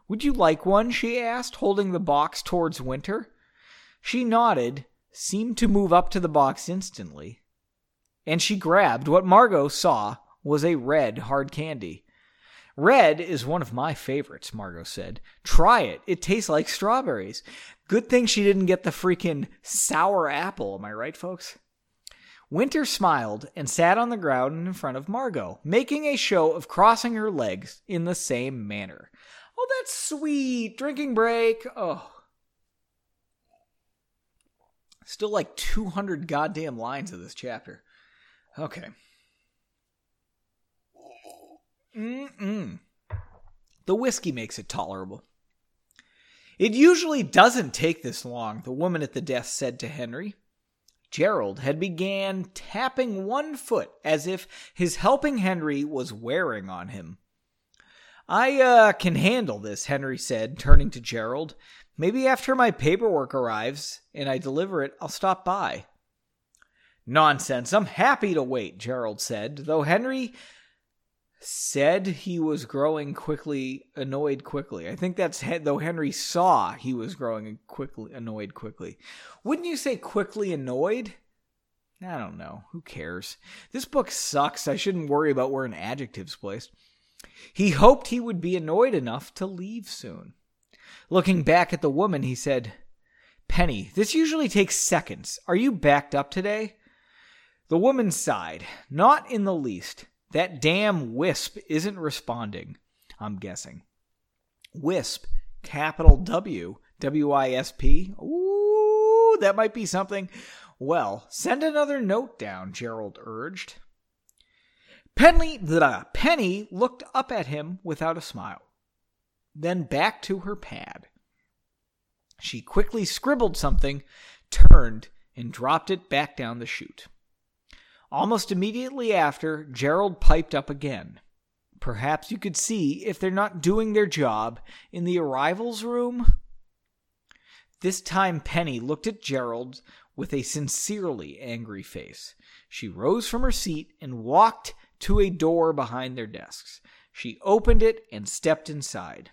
Would you like one? she asked, holding the box towards Winter. She nodded, seemed to move up to the box instantly, and she grabbed what Margot saw was a red hard candy. Red is one of my favorites, Margot said. Try it. It tastes like strawberries. Good thing she didn't get the freaking sour apple. Am I right, folks? Winter smiled and sat on the ground in front of Margot, making a show of crossing her legs in the same manner. Oh, that's sweet. Drinking break. Oh. Still like 200 goddamn lines of this chapter. Okay. Mm-mm. The whiskey makes it tolerable. It usually doesn't take this long, the woman at the desk said to Henry. Gerald had began tapping one foot as if his helping Henry was wearing on him. I uh, can handle this, Henry said, turning to Gerald. Maybe after my paperwork arrives and I deliver it, I'll stop by. Nonsense. I'm happy to wait, Gerald said, though Henry said he was growing quickly annoyed quickly. I think that's though Henry saw he was growing quickly annoyed quickly. Wouldn't you say quickly annoyed? I don't know. Who cares? This book sucks. I shouldn't worry about where an adjective's placed. He hoped he would be annoyed enough to leave soon. Looking back at the woman, he said, Penny, this usually takes seconds. Are you backed up today? The woman sighed. Not in the least. That damn Wisp isn't responding, I'm guessing. Wisp, capital W, W I S P. Ooh, that might be something. Well, send another note down, Gerald urged. Penny, blah, Penny looked up at him without a smile, then back to her pad. She quickly scribbled something, turned, and dropped it back down the chute. Almost immediately after, Gerald piped up again. Perhaps you could see if they're not doing their job in the arrivals room? This time Penny looked at Gerald with a sincerely angry face. She rose from her seat and walked to a door behind their desks. She opened it and stepped inside.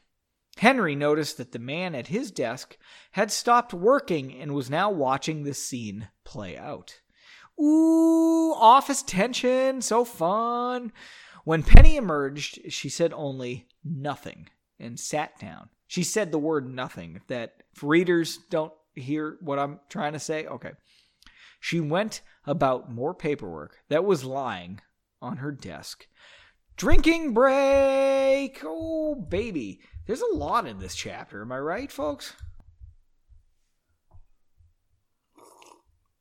Henry noticed that the man at his desk had stopped working and was now watching the scene play out. Ooh, office tension, so fun. When Penny emerged, she said only nothing and sat down. She said the word nothing. That if readers don't hear what I'm trying to say, okay. She went about more paperwork that was lying on her desk. Drinking break! Oh, baby. There's a lot in this chapter. Am I right, folks?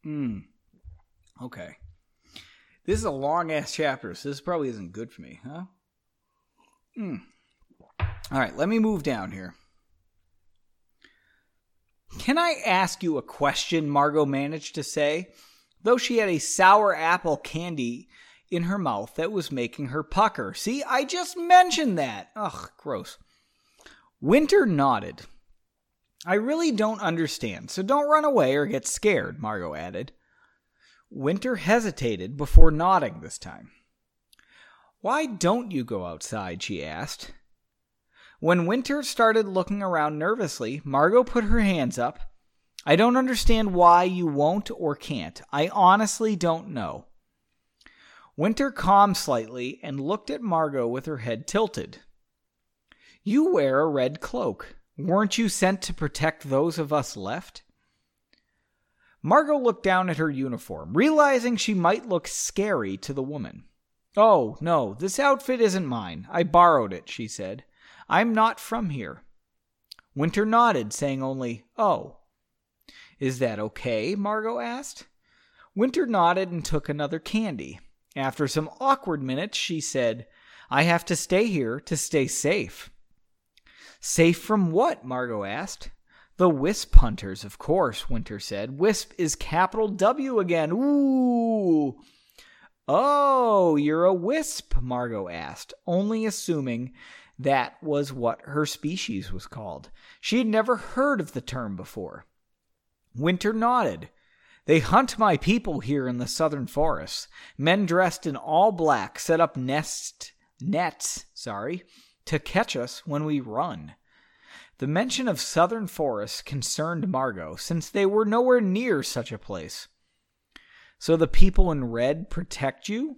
Hmm. Okay. This is a long ass chapter, so this probably isn't good for me, huh? Hmm. All right, let me move down here. Can I ask you a question? Margot managed to say, though she had a sour apple candy in her mouth that was making her pucker. See, I just mentioned that. Ugh, gross. Winter nodded. I really don't understand, so don't run away or get scared, Margot added. Winter hesitated before nodding this time. Why don't you go outside? she asked. When Winter started looking around nervously, Margot put her hands up. I don't understand why you won't or can't. I honestly don't know. Winter calmed slightly and looked at Margot with her head tilted. You wear a red cloak. Weren't you sent to protect those of us left? Margot looked down at her uniform, realizing she might look scary to the woman. Oh, no, this outfit isn't mine. I borrowed it, she said. I'm not from here. Winter nodded, saying only, Oh. Is that okay? Margot asked. Winter nodded and took another candy. After some awkward minutes, she said, I have to stay here to stay safe. Safe from what? Margot asked. The Wisp Hunters, of course, Winter said. Wisp is capital W again. Ooh. Oh, you're a wisp, Margot asked, only assuming that was what her species was called. She had never heard of the term before. Winter nodded. They hunt my people here in the southern forests. Men dressed in all black set up nests nets, sorry, to catch us when we run. The mention of southern forests concerned Margot, since they were nowhere near such a place. So the people in red protect you?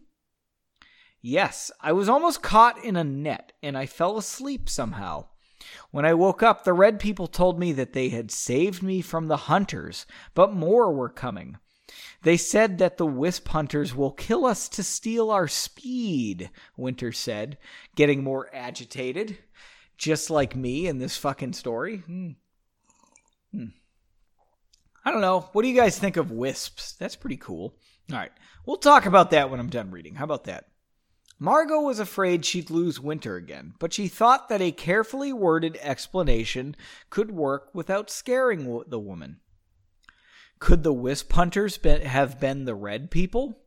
Yes, I was almost caught in a net, and I fell asleep somehow. When I woke up, the red people told me that they had saved me from the hunters, but more were coming. They said that the wisp hunters will kill us to steal our speed, Winter said, getting more agitated just like me in this fucking story. Hmm. Hmm. I don't know. What do you guys think of wisps? That's pretty cool. All right. We'll talk about that when I'm done reading. How about that? Margot was afraid she'd lose Winter again, but she thought that a carefully worded explanation could work without scaring the woman. Could the wisp hunters be- have been the red people?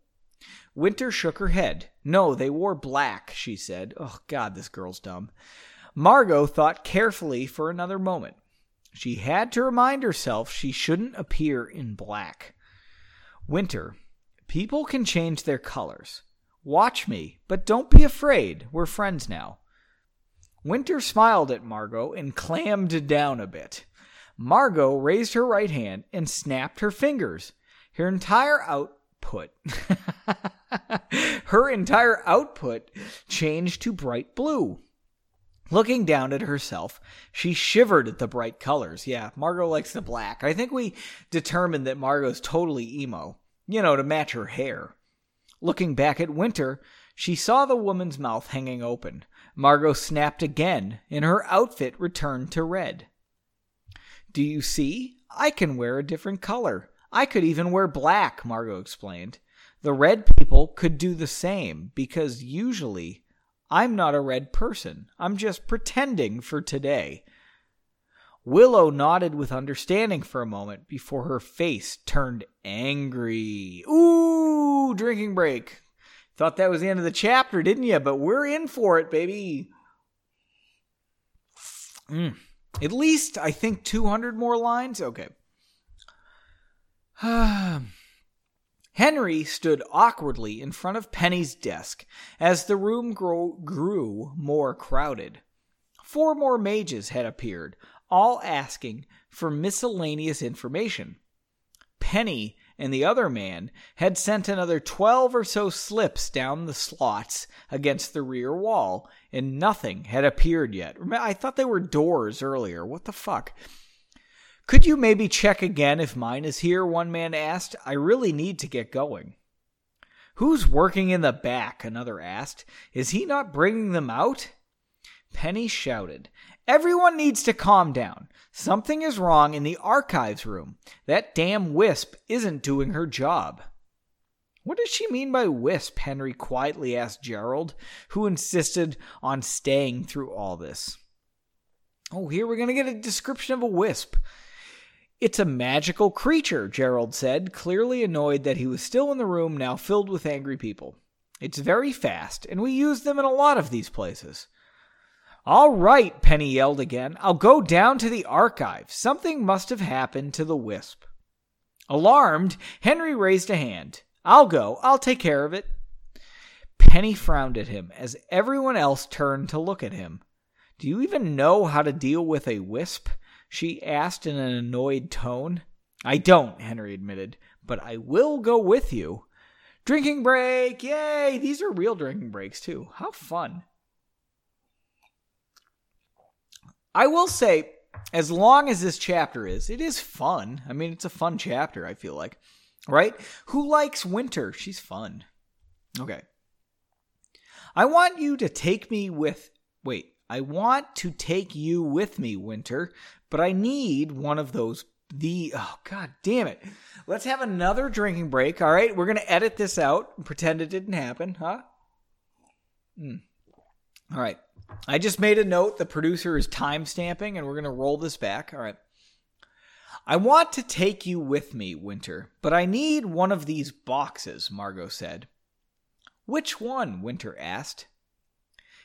Winter shook her head. No, they wore black, she said. Oh, God, this girl's dumb. Margot thought carefully for another moment. She had to remind herself she shouldn't appear in black. Winter, people can change their colors. Watch me, but don't be afraid. We're friends now. Winter smiled at Margot and clammed down a bit. Margot raised her right hand and snapped her fingers. Her entire output her entire output changed to bright blue. Looking down at herself, she shivered at the bright colors. Yeah, Margot likes the black. I think we determined that Margot's totally emo, you know, to match her hair. Looking back at Winter, she saw the woman's mouth hanging open. Margot snapped again, and her outfit returned to red. Do you see? I can wear a different color. I could even wear black, Margot explained. The red people could do the same because usually I'm not a red person. I'm just pretending for today. Willow nodded with understanding for a moment before her face turned angry. Ooh, drinking break. Thought that was the end of the chapter, didn't you? But we're in for it, baby. Mm. At least, I think, 200 more lines? Okay. Henry stood awkwardly in front of Penny's desk as the room grow, grew more crowded. Four more mages had appeared, all asking for miscellaneous information. Penny and the other man had sent another twelve or so slips down the slots against the rear wall, and nothing had appeared yet. I thought they were doors earlier. What the fuck? Could you maybe check again if mine is here? One man asked. I really need to get going. Who's working in the back? Another asked. Is he not bringing them out? Penny shouted. Everyone needs to calm down. Something is wrong in the archives room. That damn Wisp isn't doing her job. What does she mean by wisp? Henry quietly asked Gerald, who insisted on staying through all this. Oh, here we're going to get a description of a wisp. It's a magical creature, Gerald said, clearly annoyed that he was still in the room now filled with angry people. It's very fast, and we use them in a lot of these places. All right, Penny yelled again. I'll go down to the archive. Something must have happened to the wisp. Alarmed, Henry raised a hand. I'll go. I'll take care of it. Penny frowned at him as everyone else turned to look at him. Do you even know how to deal with a wisp? she asked in an annoyed tone. I don't, Henry admitted, but I will go with you. Drinking break! Yay! These are real drinking breaks, too. How fun. I will say, as long as this chapter is, it is fun. I mean, it's a fun chapter, I feel like. Right? Who likes winter? She's fun. Okay. I want you to take me with. Wait. I want to take you with me, Winter, but I need one of those. The oh god damn it! Let's have another drinking break. All right, we're gonna edit this out and pretend it didn't happen, huh? Mm. All right, I just made a note. The producer is time stamping, and we're gonna roll this back. All right. I want to take you with me, Winter, but I need one of these boxes, Margot said. Which one? Winter asked.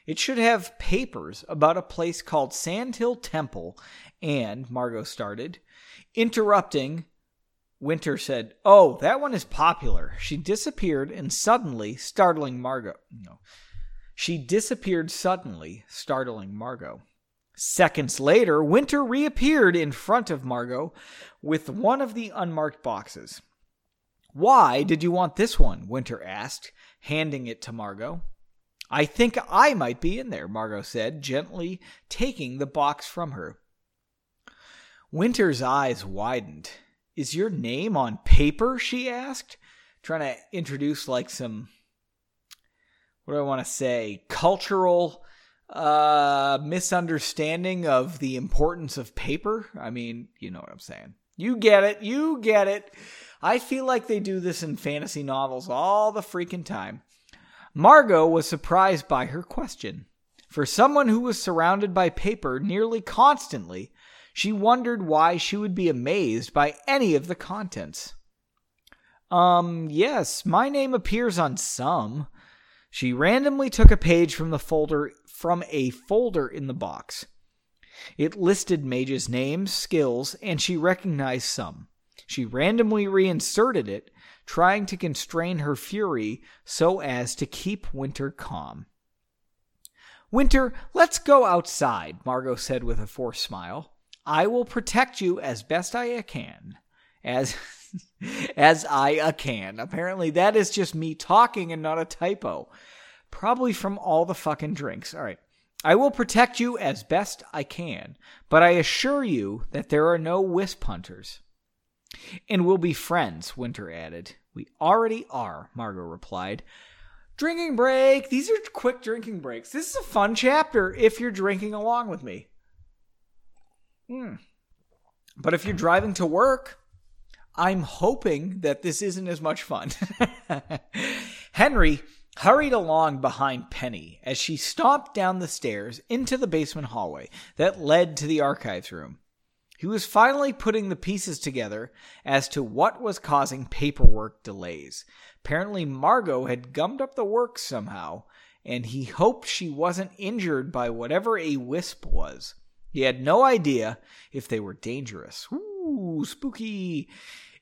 It should have papers about a place called Sandhill Temple and Margot started. Interrupting, Winter said, Oh, that one is popular. She disappeared and suddenly, startling Margot. No. She disappeared suddenly, startling Margot. Seconds later, Winter reappeared in front of Margot with one of the unmarked boxes. Why did you want this one? Winter asked, handing it to Margot. I think I might be in there, Margot said, gently taking the box from her. Winter's eyes widened. Is your name on paper? she asked, trying to introduce like some, what do I want to say, cultural uh, misunderstanding of the importance of paper. I mean, you know what I'm saying. You get it. You get it. I feel like they do this in fantasy novels all the freaking time. Margot was surprised by her question. For someone who was surrounded by paper nearly constantly, she wondered why she would be amazed by any of the contents. Um, yes, my name appears on some. She randomly took a page from the folder from a folder in the box. It listed mages' names, skills, and she recognized some. She randomly reinserted it, trying to constrain her fury so as to keep Winter calm. Winter, let's go outside, Margot said with a forced smile. I will protect you as best I can. As as I can. Apparently that is just me talking and not a typo. Probably from all the fucking drinks. All right. I will protect you as best I can, but I assure you that there are no wisp hunters. And we'll be friends, Winter added. We already are, Margot replied. Drinking break. These are quick drinking breaks. This is a fun chapter if you're drinking along with me. Hmm. But if you're driving to work, I'm hoping that this isn't as much fun. Henry hurried along behind Penny as she stomped down the stairs into the basement hallway that led to the archives room. He was finally putting the pieces together as to what was causing paperwork delays. Apparently, Margot had gummed up the work somehow, and he hoped she wasn't injured by whatever a wisp was. He had no idea if they were dangerous. Ooh, spooky.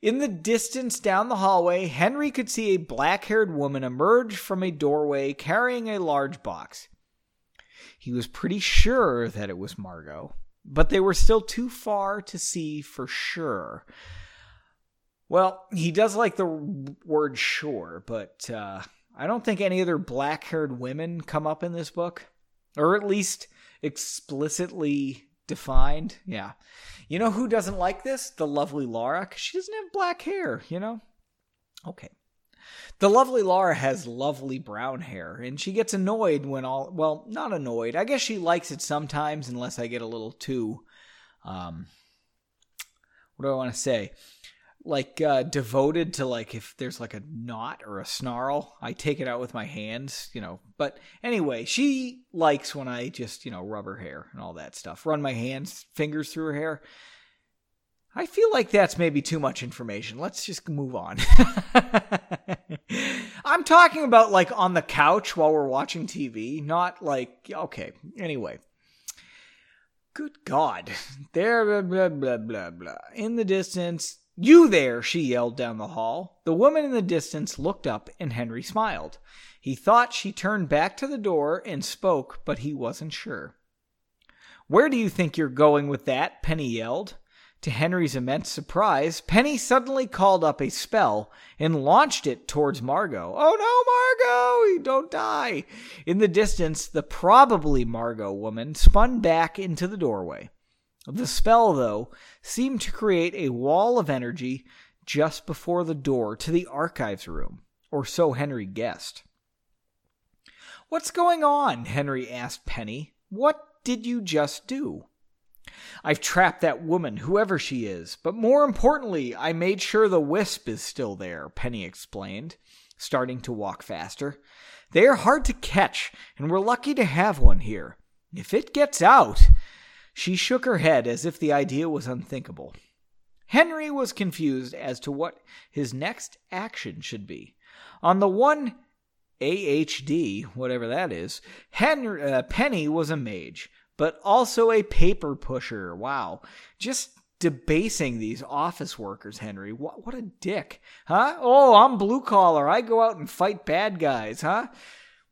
In the distance down the hallway, Henry could see a black haired woman emerge from a doorway carrying a large box. He was pretty sure that it was Margot but they were still too far to see for sure. Well, he does like the word sure, but uh, I don't think any other black haired women come up in this book, or at least explicitly defined. Yeah. You know who doesn't like this? The lovely Laura, because she doesn't have black hair, you know? Okay. The lovely Laura has lovely brown hair, and she gets annoyed when all well, not annoyed. I guess she likes it sometimes, unless I get a little too, um, what do I want to say? Like uh, devoted to like if there's like a knot or a snarl, I take it out with my hands, you know. But anyway, she likes when I just you know rub her hair and all that stuff, run my hands, fingers through her hair. I feel like that's maybe too much information. Let's just move on. I'm talking about like on the couch while we're watching TV, not like, okay, anyway. Good God. There, blah, blah, blah, blah, blah. In the distance, you there, she yelled down the hall. The woman in the distance looked up and Henry smiled. He thought she turned back to the door and spoke, but he wasn't sure. Where do you think you're going with that? Penny yelled. To Henry's immense surprise, Penny suddenly called up a spell and launched it towards Margot. Oh no, Margot! Don't die! In the distance, the probably Margot woman spun back into the doorway. The spell, though, seemed to create a wall of energy just before the door to the archives room, or so Henry guessed. What's going on? Henry asked Penny. What did you just do? I've trapped that woman, whoever she is. But more importantly, I made sure the wisp is still there, Penny explained, starting to walk faster. They are hard to catch, and we're lucky to have one here. If it gets out. She shook her head as if the idea was unthinkable. Henry was confused as to what his next action should be. On the one AHD, whatever that is, Henry, uh, Penny was a mage but also a paper pusher. Wow. Just debasing these office workers, Henry. What, what a dick. Huh? Oh, I'm blue collar. I go out and fight bad guys, huh?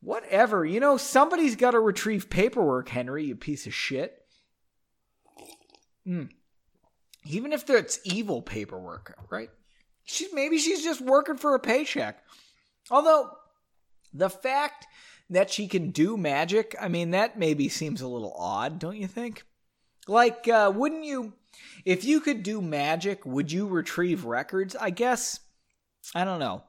Whatever. You know, somebody's got to retrieve paperwork, Henry, you piece of shit. Mm. Even if it's evil paperwork, right? She maybe she's just working for a paycheck. Although the fact that she can do magic, I mean, that maybe seems a little odd, don't you think? Like, uh, wouldn't you, if you could do magic, would you retrieve records? I guess, I don't know.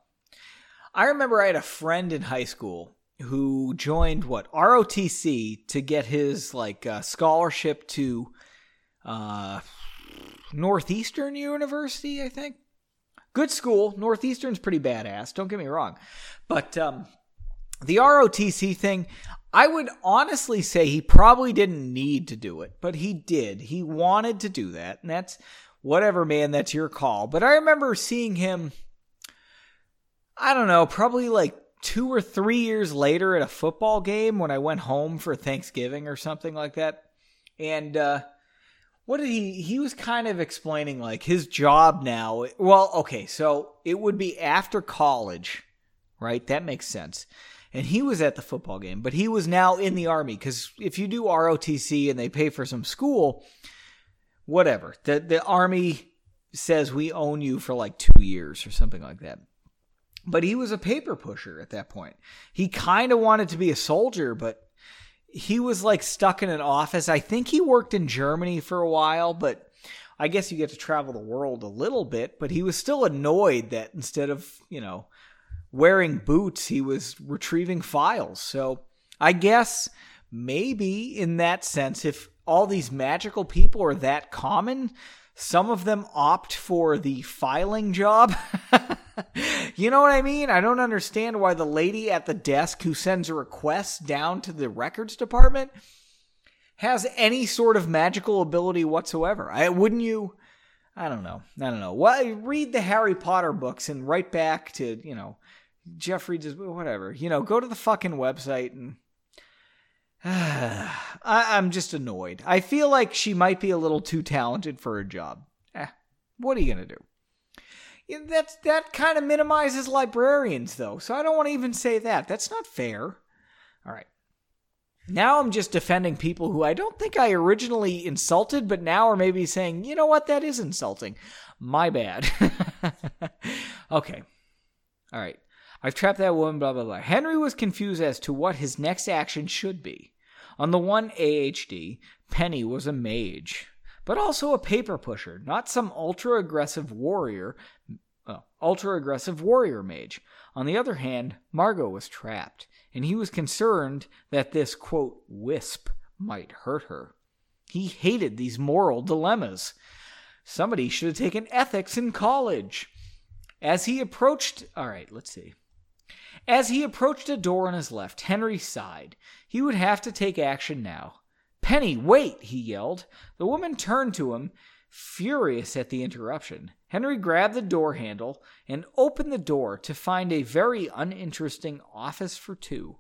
I remember I had a friend in high school who joined what ROTC to get his like uh, scholarship to uh, Northeastern University, I think. Good school. Northeastern's pretty badass. Don't get me wrong, but um, the ROTC thing, I would honestly say he probably didn't need to do it, but he did. He wanted to do that, and that's whatever, man. That's your call. But I remember seeing him. I don't know, probably like two or three years later at a football game when I went home for Thanksgiving or something like that. And uh, what did he? He was kind of explaining like his job now. Well, okay, so it would be after college, right? That makes sense. And he was at the football game, but he was now in the army because if you do ROTC and they pay for some school, whatever, the the army says we own you for like two years or something like that. But he was a paper pusher at that point. He kind of wanted to be a soldier, but he was like stuck in an office. I think he worked in Germany for a while, but I guess you get to travel the world a little bit. But he was still annoyed that instead of, you know, wearing boots, he was retrieving files. So I guess maybe in that sense, if all these magical people are that common, some of them opt for the filing job. you know what I mean? I don't understand why the lady at the desk who sends a request down to the records department has any sort of magical ability whatsoever. I wouldn't you I don't know. I don't know. Well, read the Harry Potter books and write back to, you know, Jeffrey just whatever. You know, go to the fucking website and I, am just annoyed. I feel like she might be a little too talented for her job. Eh, what are you gonna do? That's that kind of minimizes librarians, though. So I don't want to even say that. That's not fair. All right. Now I'm just defending people who I don't think I originally insulted, but now are maybe saying, you know what, that is insulting. My bad. okay. All right. I've trapped that woman, blah, blah, blah. Henry was confused as to what his next action should be. On the one AHD, Penny was a mage, but also a paper pusher, not some ultra aggressive warrior, ultra aggressive warrior mage. On the other hand, Margot was trapped, and he was concerned that this, quote, wisp might hurt her. He hated these moral dilemmas. Somebody should have taken ethics in college. As he approached, all right, let's see. As he approached a door on his left, Henry sighed. He would have to take action now. Penny, wait! he yelled. The woman turned to him, furious at the interruption. Henry grabbed the door handle and opened the door to find a very uninteresting office for two.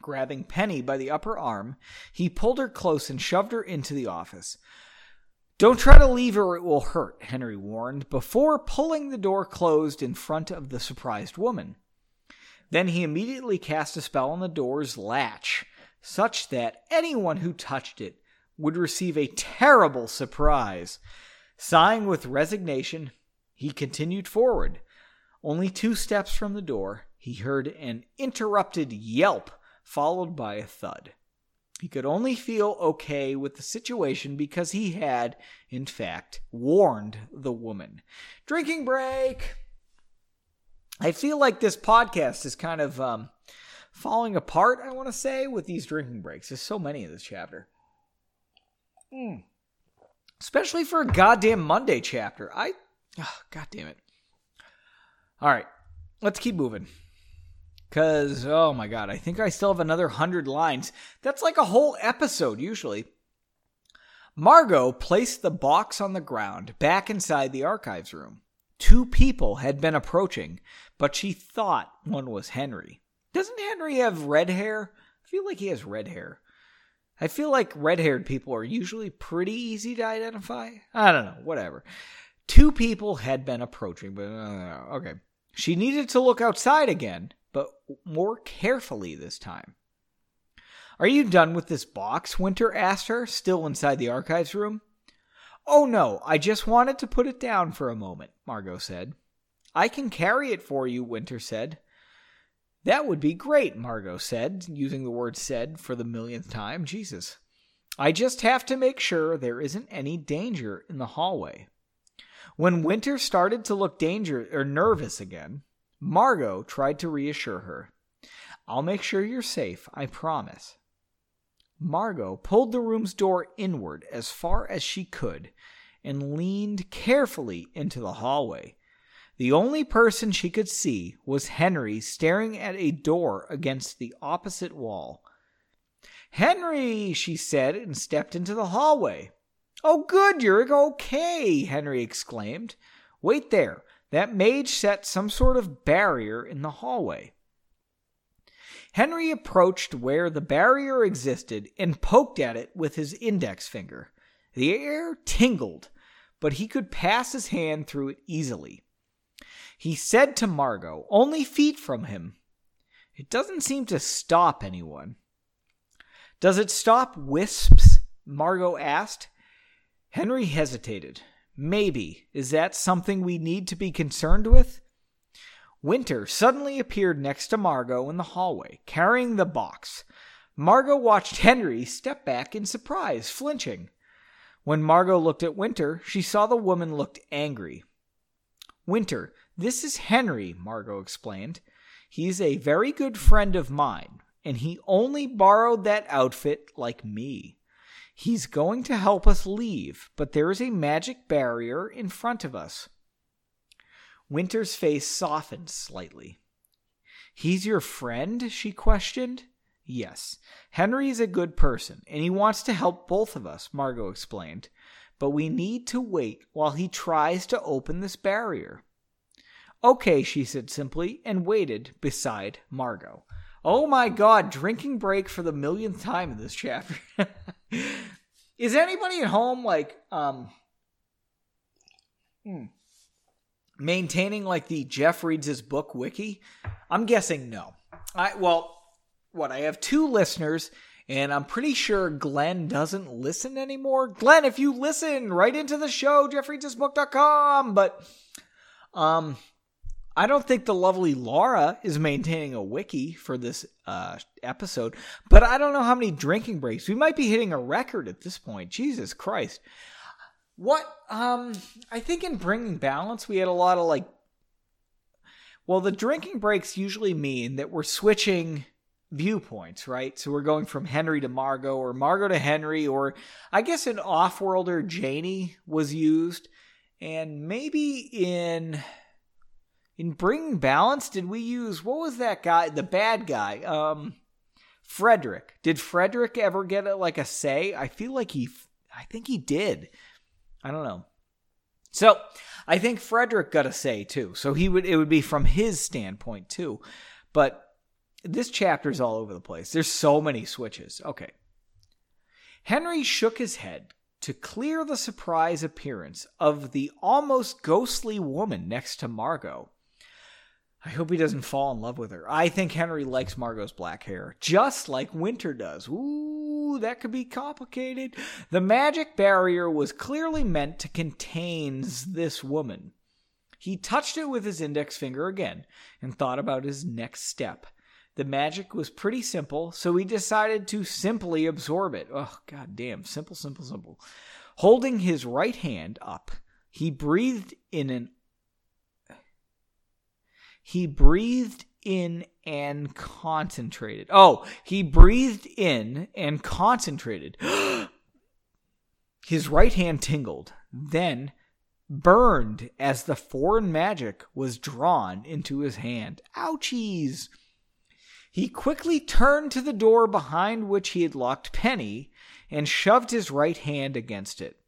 Grabbing Penny by the upper arm, he pulled her close and shoved her into the office. Don't try to leave or it will hurt, Henry warned, before pulling the door closed in front of the surprised woman. Then he immediately cast a spell on the door's latch, such that anyone who touched it would receive a terrible surprise. Sighing with resignation, he continued forward. Only two steps from the door, he heard an interrupted yelp, followed by a thud. He could only feel okay with the situation because he had, in fact, warned the woman. Drinking break! I feel like this podcast is kind of um, falling apart, I want to say, with these drinking breaks. There's so many in this chapter. Mm. Especially for a goddamn Monday chapter. I. Ah, oh, God damn it. All right. Let's keep moving. Because, oh my God, I think I still have another 100 lines. That's like a whole episode, usually. Margot placed the box on the ground back inside the archives room. Two people had been approaching, but she thought one was Henry. Doesn't Henry have red hair? I feel like he has red hair. I feel like red haired people are usually pretty easy to identify. I don't know, whatever. Two people had been approaching, but uh, okay. She needed to look outside again, but more carefully this time. Are you done with this box? Winter asked her, still inside the archives room. Oh no, I just wanted to put it down for a moment, Margot said. I can carry it for you, Winter said. That would be great, Margot said, using the word said for the millionth time. Jesus. I just have to make sure there isn't any danger in the hallway. When Winter started to look danger or nervous again, Margot tried to reassure her. I'll make sure you're safe, I promise. Margot pulled the room's door inward as far as she could and leaned carefully into the hallway. The only person she could see was Henry staring at a door against the opposite wall. Henry, she said, and stepped into the hallway. Oh, good, you're okay, Henry exclaimed. Wait there. That mage set some sort of barrier in the hallway. Henry approached where the barrier existed and poked at it with his index finger. The air tingled, but he could pass his hand through it easily. He said to Margot, only feet from him, It doesn't seem to stop anyone. Does it stop wisps? Margot asked. Henry hesitated. Maybe. Is that something we need to be concerned with? Winter suddenly appeared next to Margot in the hallway, carrying the box. Margot watched Henry step back in surprise, flinching. When Margot looked at Winter, she saw the woman looked angry. Winter, this is Henry, Margot explained. He's a very good friend of mine, and he only borrowed that outfit like me. He's going to help us leave, but there is a magic barrier in front of us. Winter's face softened slightly. He's your friend? she questioned. Yes. Henry is a good person, and he wants to help both of us, Margot explained. But we need to wait while he tries to open this barrier. Okay, she said simply, and waited beside Margot. Oh my god, drinking break for the millionth time in this chapter. Is anybody at home like um hmm, maintaining like the Jeff reads his book wiki? I'm guessing no. I well, what I have two listeners, and I'm pretty sure Glenn doesn't listen anymore. Glenn, if you listen, write into the show, jeffreadshisbook.com. But um, I don't think the lovely Laura is maintaining a wiki for this uh, episode, but I don't know how many drinking breaks. We might be hitting a record at this point. Jesus Christ. What um I think in bringing balance we had a lot of like well the drinking breaks usually mean that we're switching viewpoints, right? So we're going from Henry to Margot or Margot to Henry or I guess an off-worlder Janie was used and maybe in in bringing balance did we use what was that guy the bad guy um Frederick did Frederick ever get a, like a say I feel like he I think he did I don't know. So I think Frederick got a say too. So he would it would be from his standpoint too. But this chapter is all over the place. There's so many switches. Okay. Henry shook his head to clear the surprise appearance of the almost ghostly woman next to Margot. I hope he doesn't fall in love with her. I think Henry likes Margot's black hair, just like Winter does. Ooh, that could be complicated. The magic barrier was clearly meant to contain this woman. He touched it with his index finger again and thought about his next step. The magic was pretty simple, so he decided to simply absorb it. Oh, god damn. Simple, simple, simple. Holding his right hand up, he breathed in an. He breathed in and concentrated. Oh, he breathed in and concentrated. His right hand tingled, then burned as the foreign magic was drawn into his hand. Ouchies! He quickly turned to the door behind which he had locked Penny and shoved his right hand against it.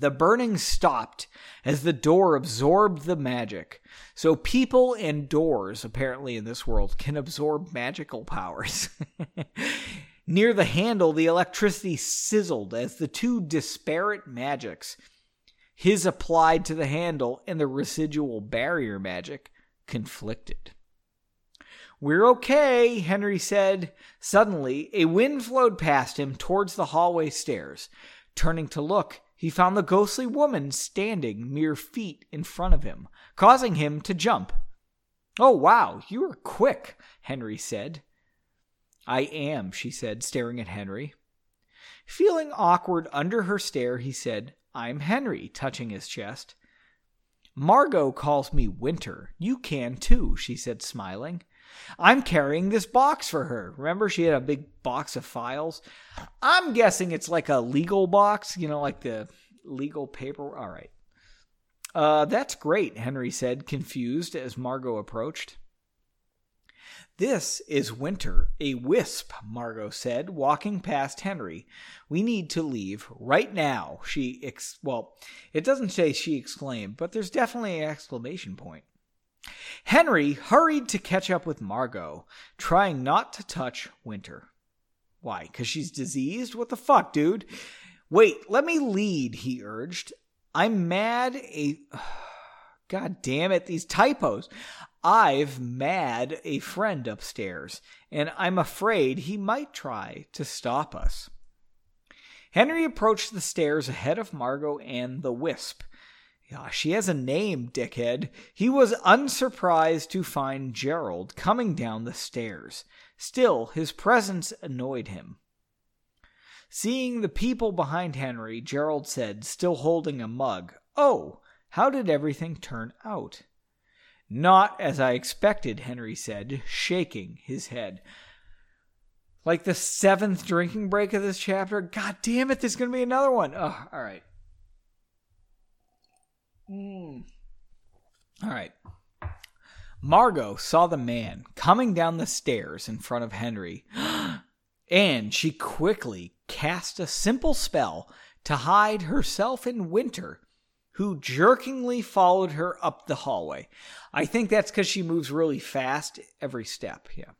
The burning stopped as the door absorbed the magic. So people and doors, apparently in this world, can absorb magical powers. Near the handle, the electricity sizzled as the two disparate magics, his applied to the handle and the residual barrier magic, conflicted. We're okay, Henry said. Suddenly, a wind flowed past him towards the hallway stairs. Turning to look, he found the ghostly woman standing mere feet in front of him, causing him to jump. Oh, wow, you are quick, Henry said. I am, she said, staring at Henry. Feeling awkward under her stare, he said, I'm Henry, touching his chest. Margot calls me Winter. You can too, she said, smiling. I'm carrying this box for her. Remember, she had a big box of files? I'm guessing it's like a legal box, you know, like the legal paper. All right. Uh, that's great, Henry said, confused as Margot approached. This is Winter, a wisp, Margot said, walking past Henry. We need to leave right now, she ex- well, it doesn't say she exclaimed, but there's definitely an exclamation point. Henry hurried to catch up with Margot, trying not to touch Winter. Why? Because she's diseased? What the fuck, dude? Wait, let me lead, he urged. I'm mad a. God damn it, these typos. I've mad a friend upstairs, and I'm afraid he might try to stop us. Henry approached the stairs ahead of Margot and the Wisp. Yeah, she has a name, dickhead. He was unsurprised to find Gerald coming down the stairs. Still, his presence annoyed him. Seeing the people behind Henry, Gerald said, still holding a mug, Oh, how did everything turn out? Not as I expected, Henry said, shaking his head. Like the seventh drinking break of this chapter. God damn it, there's going to be another one. Oh, all right. Mm. All right. Margot saw the man coming down the stairs in front of Henry, and she quickly cast a simple spell to hide herself in Winter who jerkingly followed her up the hallway. I think that's because she moves really fast every step. Yeah.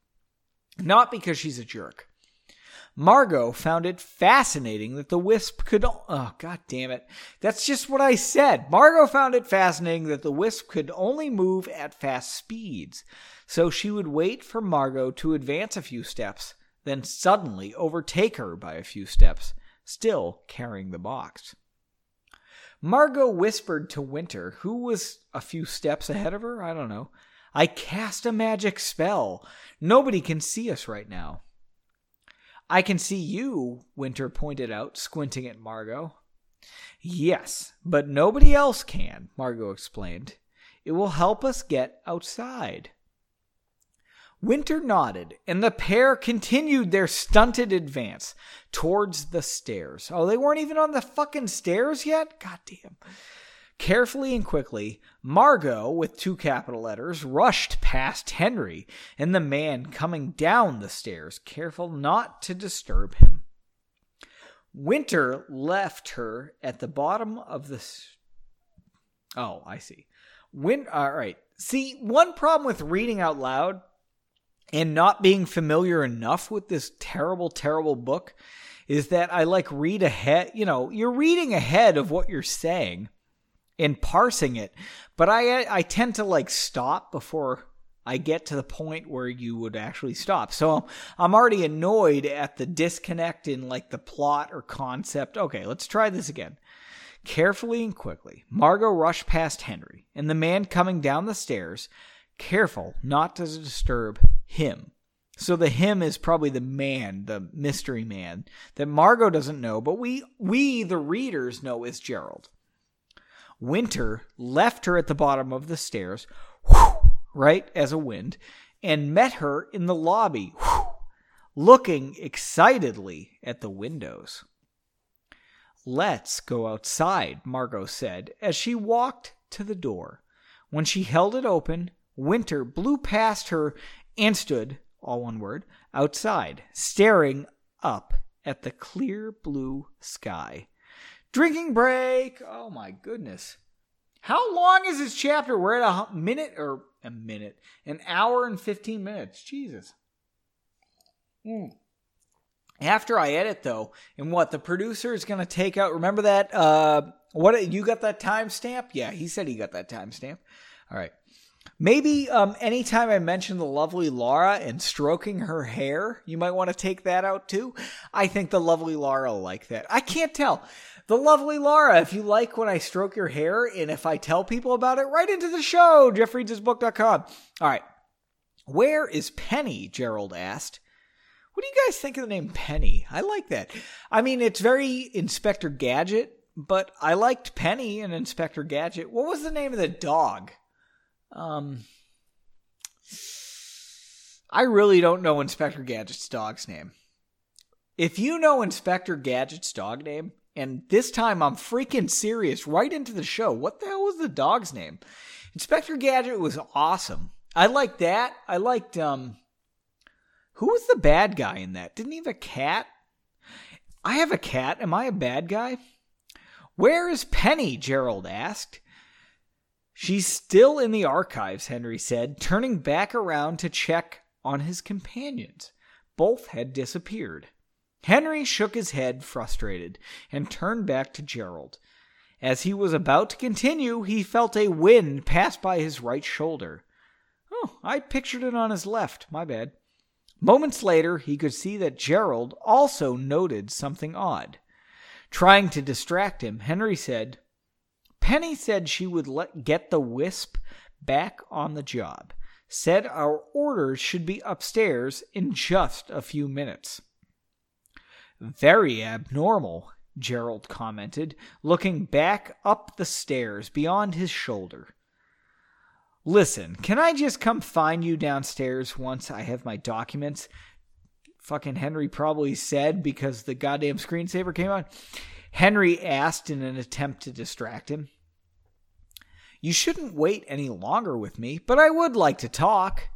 Not because she's a jerk. Margot found it fascinating that the wisp could. Oh, god damn it. That's just what I said. Margot found it fascinating that the wisp could only move at fast speeds. So she would wait for Margot to advance a few steps, then suddenly overtake her by a few steps, still carrying the box. Margot whispered to Winter, who was a few steps ahead of her. I don't know. I cast a magic spell. Nobody can see us right now. I can see you, Winter pointed out, squinting at Margot. Yes, but nobody else can, Margot explained. It will help us get outside. Winter nodded, and the pair continued their stunted advance towards the stairs. Oh, they weren't even on the fucking stairs yet? Goddamn. Carefully and quickly, Margot, with two capital letters, rushed past Henry and the man coming down the stairs, careful not to disturb him. Winter left her at the bottom of the. Oh, I see. Win- all right. See, one problem with reading out loud and not being familiar enough with this terrible, terrible book is that I like read ahead. You know, you're reading ahead of what you're saying and parsing it, but I I tend to like stop before I get to the point where you would actually stop. So I'm already annoyed at the disconnect in like the plot or concept. Okay, let's try this again. Carefully and quickly, Margot rushed past Henry and the man coming down the stairs careful not to disturb him. So the him is probably the man, the mystery man that Margot doesn't know, but we we the readers know is Gerald. Winter left her at the bottom of the stairs, whew, right as a wind, and met her in the lobby, whew, looking excitedly at the windows. Let's go outside, Margot said as she walked to the door. When she held it open, Winter blew past her and stood, all one word, outside, staring up at the clear blue sky. Drinking break! Oh my goodness. How long is this chapter? We're at a minute or a minute, an hour and 15 minutes. Jesus. Mm. After I edit, though, and what the producer is going to take out, remember that? Uh, what you got that timestamp? Yeah, he said he got that timestamp. All right. Maybe um, anytime I mention the lovely Laura and stroking her hair, you might want to take that out too. I think the lovely Laura will like that. I can't tell. The lovely Laura, if you like when I stroke your hair and if I tell people about it, write into the show, jeffreadshisbook.com. All right. Where is Penny? Gerald asked. What do you guys think of the name Penny? I like that. I mean, it's very Inspector Gadget, but I liked Penny and Inspector Gadget. What was the name of the dog? Um, I really don't know Inspector Gadget's dog's name. If you know Inspector Gadget's dog name, and this time I'm freaking serious write into the show, what the hell was the dog's name? Inspector Gadget was awesome. I liked that. I liked um who was the bad guy in that? Didn't he have a cat? I have a cat. Am I a bad guy? Where is Penny? Gerald asked. She's still in the archives, Henry said, turning back around to check on his companions. Both had disappeared. Henry shook his head, frustrated, and turned back to Gerald. As he was about to continue, he felt a wind pass by his right shoulder. Oh, I pictured it on his left. My bad. Moments later, he could see that Gerald also noted something odd. Trying to distract him, Henry said, Penny said she would let get the wisp back on the job. Said our orders should be upstairs in just a few minutes. Very abnormal, Gerald commented, looking back up the stairs beyond his shoulder. Listen, can I just come find you downstairs once I have my documents? Fucking Henry probably said because the goddamn screensaver came on. Henry asked in an attempt to distract him. You shouldn't wait any longer with me, but I would like to talk.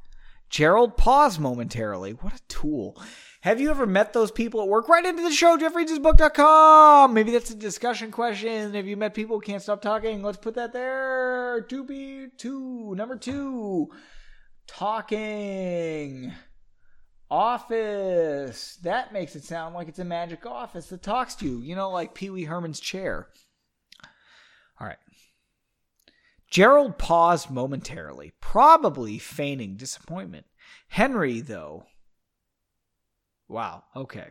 Gerald paused momentarily. What a tool. Have you ever met those people at work? Write into the show, jeffreadsbook.com. Maybe that's a discussion question. Have you met people who can't stop talking? Let's put that there. To be two. Number two. Talking. Office. That makes it sound like it's a magic office that talks to you. You know, like Pee Wee Herman's chair. All right. Gerald paused momentarily, probably feigning disappointment. Henry, though. Wow, okay.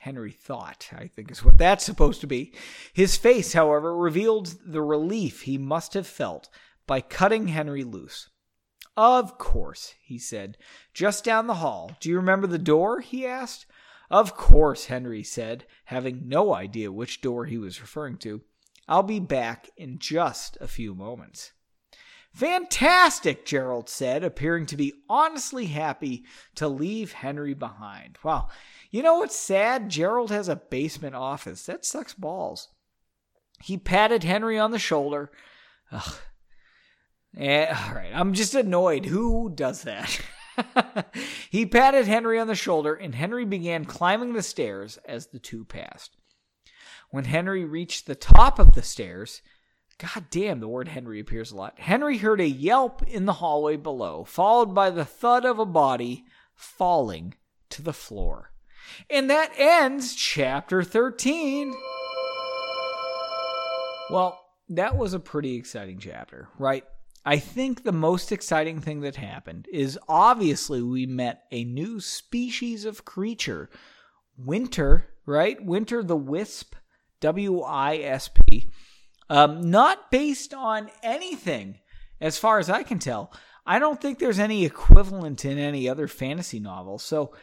Henry thought, I think is what that's supposed to be. His face, however, revealed the relief he must have felt by cutting Henry loose. Of course, he said. Just down the hall. Do you remember the door? he asked. Of course, Henry said, having no idea which door he was referring to. I'll be back in just a few moments. Fantastic, Gerald said, appearing to be honestly happy to leave Henry behind. Wow. You know what's sad? Gerald has a basement office. That sucks balls. He patted Henry on the shoulder. Ugh. Eh, all right, I'm just annoyed. Who does that? he patted Henry on the shoulder, and Henry began climbing the stairs as the two passed. When Henry reached the top of the stairs, God damn, the word Henry appears a lot. Henry heard a yelp in the hallway below, followed by the thud of a body falling to the floor. And that ends chapter 13. Well, that was a pretty exciting chapter, right? I think the most exciting thing that happened is obviously we met a new species of creature. Winter, right? Winter the Wisp, W I S P um, not based on anything, as far as I can tell. I don't think there's any equivalent in any other fantasy novel. So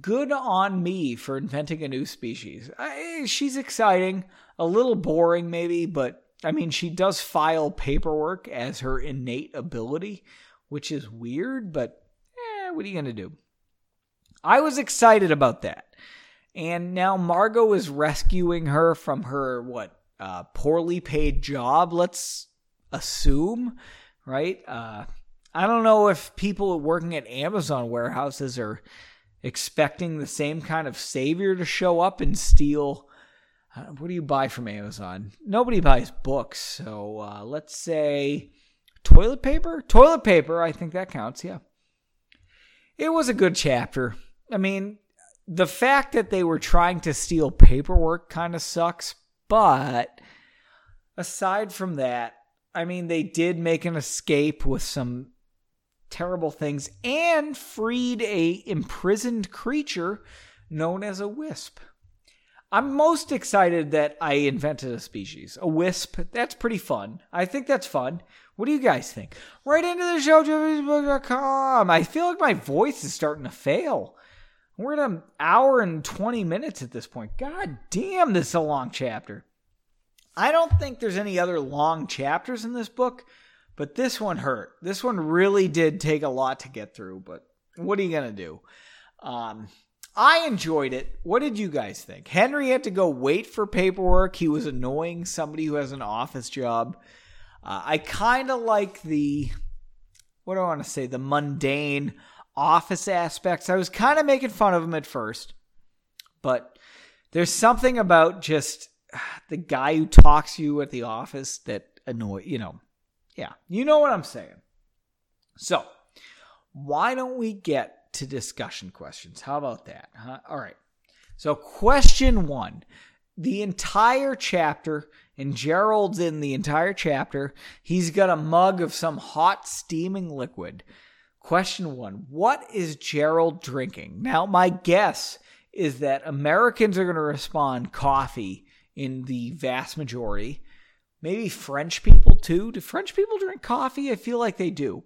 good on me for inventing a new species. I, she's exciting, a little boring maybe, but I mean, she does file paperwork as her innate ability, which is weird, but eh, what are you going to do? I was excited about that. And now Margot is rescuing her from her, what, uh, poorly paid job, let's assume, right? Uh, I don't know if people working at Amazon warehouses are expecting the same kind of savior to show up and steal. Uh, what do you buy from Amazon? Nobody buys books. So uh, let's say toilet paper? Toilet paper, I think that counts, yeah. It was a good chapter. I mean, the fact that they were trying to steal paperwork kind of sucks, but aside from that, I mean, they did make an escape with some terrible things and freed a imprisoned creature known as a wisp. I'm most excited that I invented a species, a wisp. That's pretty fun. I think that's fun. What do you guys think? Write into the show, jeffreadsbook.com. I feel like my voice is starting to fail. We're at an hour and 20 minutes at this point. God damn, this is a long chapter. I don't think there's any other long chapters in this book, but this one hurt. This one really did take a lot to get through, but what are you going to do? Um, I enjoyed it. What did you guys think? Henry had to go wait for paperwork. He was annoying somebody who has an office job. Uh, I kind of like the, what do I want to say, the mundane office aspects. I was kind of making fun of him at first, but there's something about just the guy who talks to you at the office that annoy you know. Yeah, you know what I'm saying. So, why don't we get to discussion questions? How about that? Huh? All right. So, question one the entire chapter, and Gerald's in the entire chapter. He's got a mug of some hot, steaming liquid. Question one What is Gerald drinking? Now, my guess is that Americans are going to respond coffee in the vast majority. Maybe French people too. Do French people drink coffee? I feel like they do.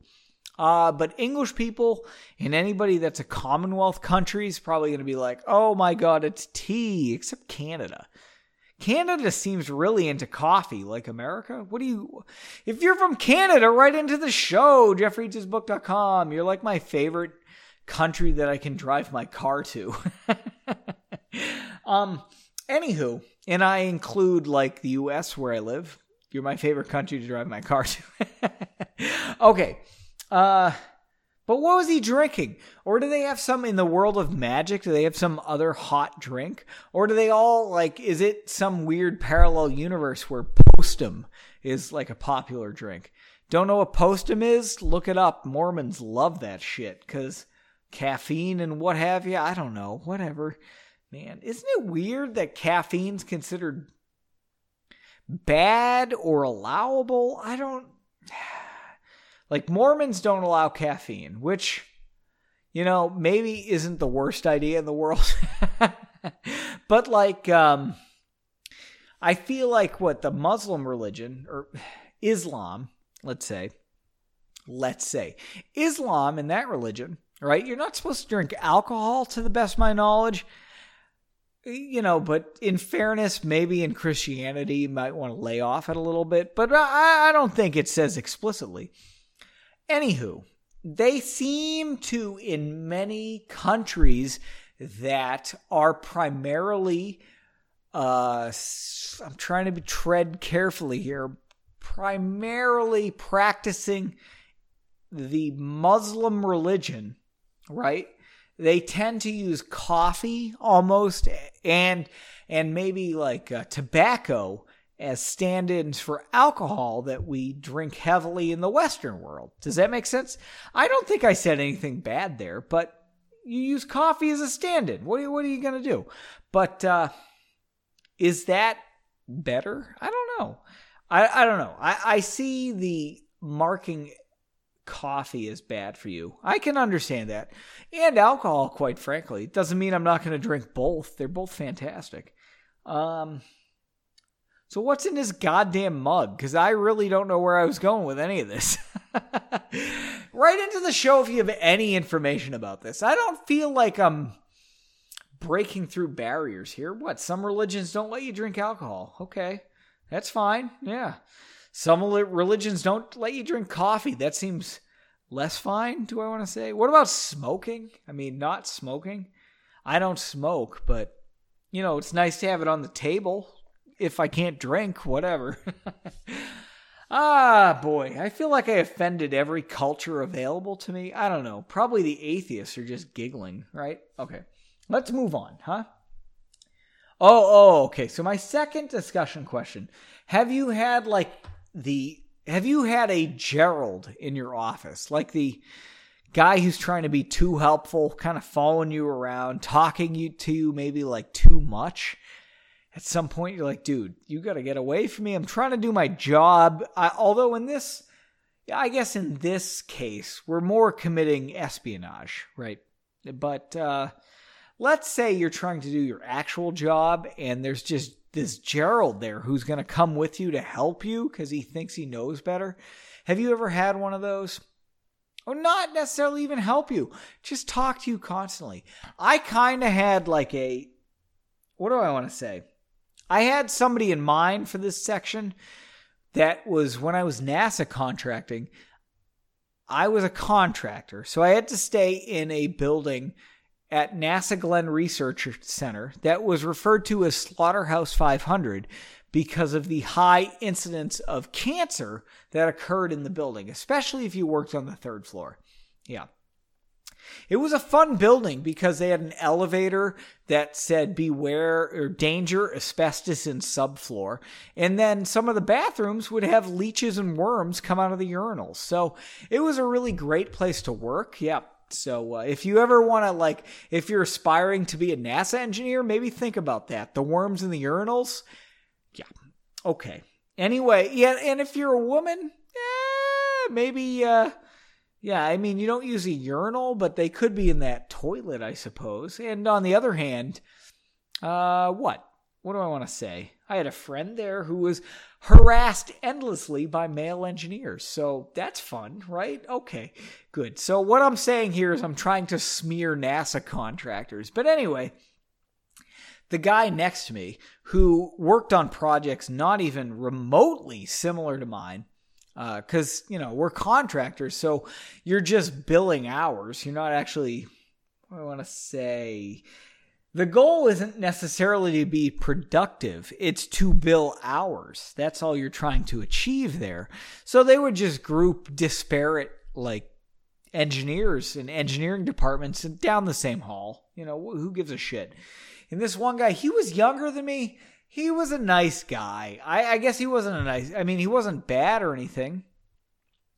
Uh, but English people and anybody that's a Commonwealth country is probably going to be like, oh my God, it's tea, except Canada. Canada seems really into coffee, like America. What do you, if you're from Canada, write into the show, jeffreadsbook.com. You're like my favorite country that I can drive my car to. um, anywho, and I include like the US where I live. You're my favorite country to drive my car to. okay. Uh, but what was he drinking? Or do they have some in the world of magic? Do they have some other hot drink? Or do they all like is it some weird parallel universe where postum is like a popular drink? Don't know what postum is? Look it up. Mormons love that shit cuz caffeine and what have you. I don't know. Whatever. Man, isn't it weird that caffeine's considered bad or allowable? I don't like Mormons don't allow caffeine, which you know, maybe isn't the worst idea in the world. but like um I feel like what the Muslim religion or Islam, let's say, let's say, Islam in that religion, right? You're not supposed to drink alcohol to the best of my knowledge. You know, but in fairness, maybe in Christianity, you might want to lay off it a little bit, but I, I don't think it says explicitly. Anywho, they seem to, in many countries that are primarily, uh, I'm trying to tread carefully here, primarily practicing the Muslim religion, right? They tend to use coffee almost and and maybe like uh, tobacco as stand ins for alcohol that we drink heavily in the Western world. Does that make sense? I don't think I said anything bad there, but you use coffee as a stand in. What, what are you going to do? But uh, is that better? I don't know. I, I don't know. I, I see the marking coffee is bad for you. I can understand that. And alcohol, quite frankly. Doesn't mean I'm not going to drink both. They're both fantastic. Um, so what's in this goddamn mug? Because I really don't know where I was going with any of this. write into the show if you have any information about this. I don't feel like I'm breaking through barriers here. What? Some religions don't let you drink alcohol. Okay. That's fine. Yeah. Some religions don't let you drink coffee. That seems less fine, do I want to say? What about smoking? I mean, not smoking. I don't smoke, but you know, it's nice to have it on the table if I can't drink, whatever. ah, boy, I feel like I offended every culture available to me. I don't know. Probably the atheists are just giggling, right? Okay, let's move on, huh? Oh, oh, okay. So my second discussion question: Have you had like the have you had a Gerald in your office, like the guy who's trying to be too helpful, kind of following you around, talking you to you maybe like too much? At some point you're like, dude, you got to get away from me. I'm trying to do my job. I, although in this, I guess in this case, we're more committing espionage, right? But uh, let's say you're trying to do your actual job and there's just this Gerald there who's going to come with you to help you because he thinks he knows better. Have you ever had one of those? Or not necessarily even help you, just talk to you constantly. I kind of had like a, what do I want to say? I had somebody in mind for this section that was when I was NASA contracting. I was a contractor, so I had to stay in a building at NASA Glenn Research Center that was referred to as Slaughterhouse 500 because of the high incidence of cancer that occurred in the building, especially if you worked on the third floor. Yeah. It was a fun building because they had an elevator that said beware or danger asbestos in subfloor. And then some of the bathrooms would have leeches and worms come out of the urinals. So it was a really great place to work. Yeah. So uh, if you ever want to like if you're aspiring to be a NASA engineer, maybe think about that. The worms in the urinals. Yeah. Okay. Anyway, yeah, and if you're a woman, eh, maybe uh yeah, I mean, you don't use a urinal, but they could be in that toilet, I suppose. And on the other hand, uh, what? What do I want to say? I had a friend there who was harassed endlessly by male engineers. So that's fun, right? Okay, good. So what I'm saying here is I'm trying to smear NASA contractors. But anyway, the guy next to me who worked on projects not even remotely similar to mine because uh, you know we're contractors, so you're just billing hours. You're not actually. I want to say. The goal isn't necessarily to be productive, it's to bill hours. That's all you're trying to achieve there. So they would just group disparate, like, engineers and engineering departments down the same hall. You know, who gives a shit? And this one guy, he was younger than me he was a nice guy. I, I guess he wasn't a nice. I mean, he wasn't bad or anything,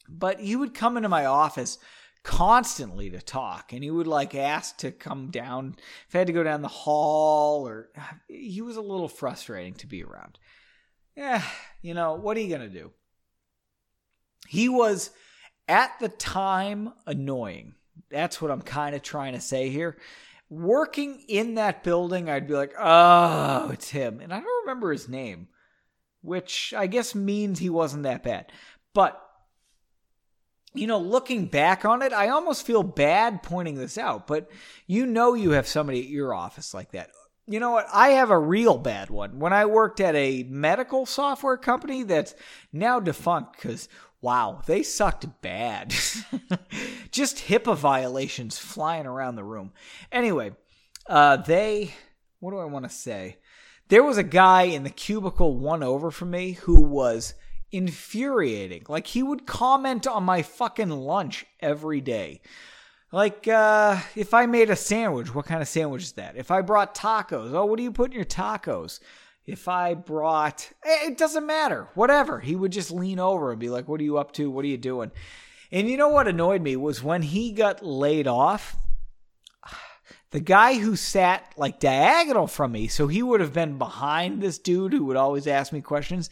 but he would come into my office constantly to talk and he would like ask to come down if I had to go down the hall or he was a little frustrating to be around. Yeah, you know, what are you to do? He was at the time annoying. That's what I'm kind of trying to say here working in that building, I'd be like, oh, it's him. And I don't remember his name, which I guess means he wasn't that bad. But, you know, looking back on it, I almost feel bad pointing this out, but you know you have somebody at your office like that. You know what? I have a real bad one. When I worked at a medical software company that's now defunct because Wow, they sucked bad. Just HIPAA violations flying around the room. Anyway, uh, they, what do I want to say? There was a guy in the cubicle one over from me who was infuriating. Like, he would comment on my fucking lunch every day. Like, uh, if I made a sandwich, what kind of sandwich is that? If I brought tacos, oh, what do you put in your tacos? If I brought, eh, it doesn't matter, whatever. He would just lean over and be like, What are you up to? What are you doing? And you know what annoyed me was when he got laid off, the guy who sat like diagonal from me, so he would have been behind this dude who would always ask me questions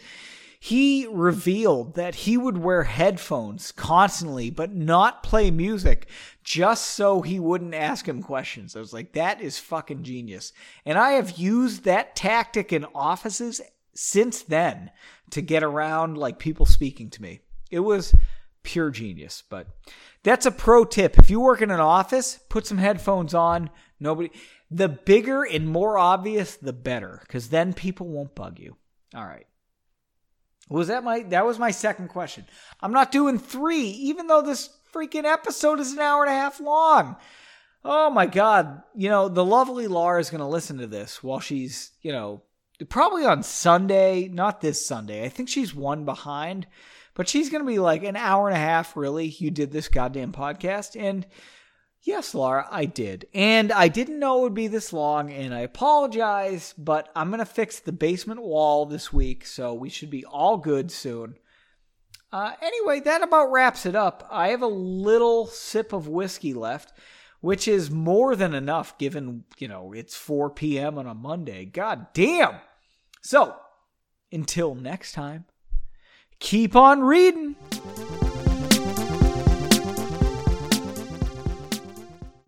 he revealed that he would wear headphones constantly, but not play music just so he wouldn't ask him questions. I was like, that is fucking genius. And I have used that tactic in offices since then to get around like people speaking to me. It was pure genius, but that's a pro tip. If you work in an office, put some headphones on. Nobody, the bigger and more obvious, the better, because then people won't bug you. All right. Was that my that was my second question. I'm not doing 3 even though this freaking episode is an hour and a half long. Oh my god, you know, the lovely Laura is going to listen to this while she's, you know, probably on Sunday, not this Sunday. I think she's one behind, but she's going to be like an hour and a half really. You did this goddamn podcast and Yes, Laura, I did. And I didn't know it would be this long, and I apologize, but I'm going to fix the basement wall this week, so we should be all good soon. Uh, anyway, that about wraps it up. I have a little sip of whiskey left, which is more than enough given, you know, it's 4 p.m. on a Monday. God damn! So, until next time, keep on reading.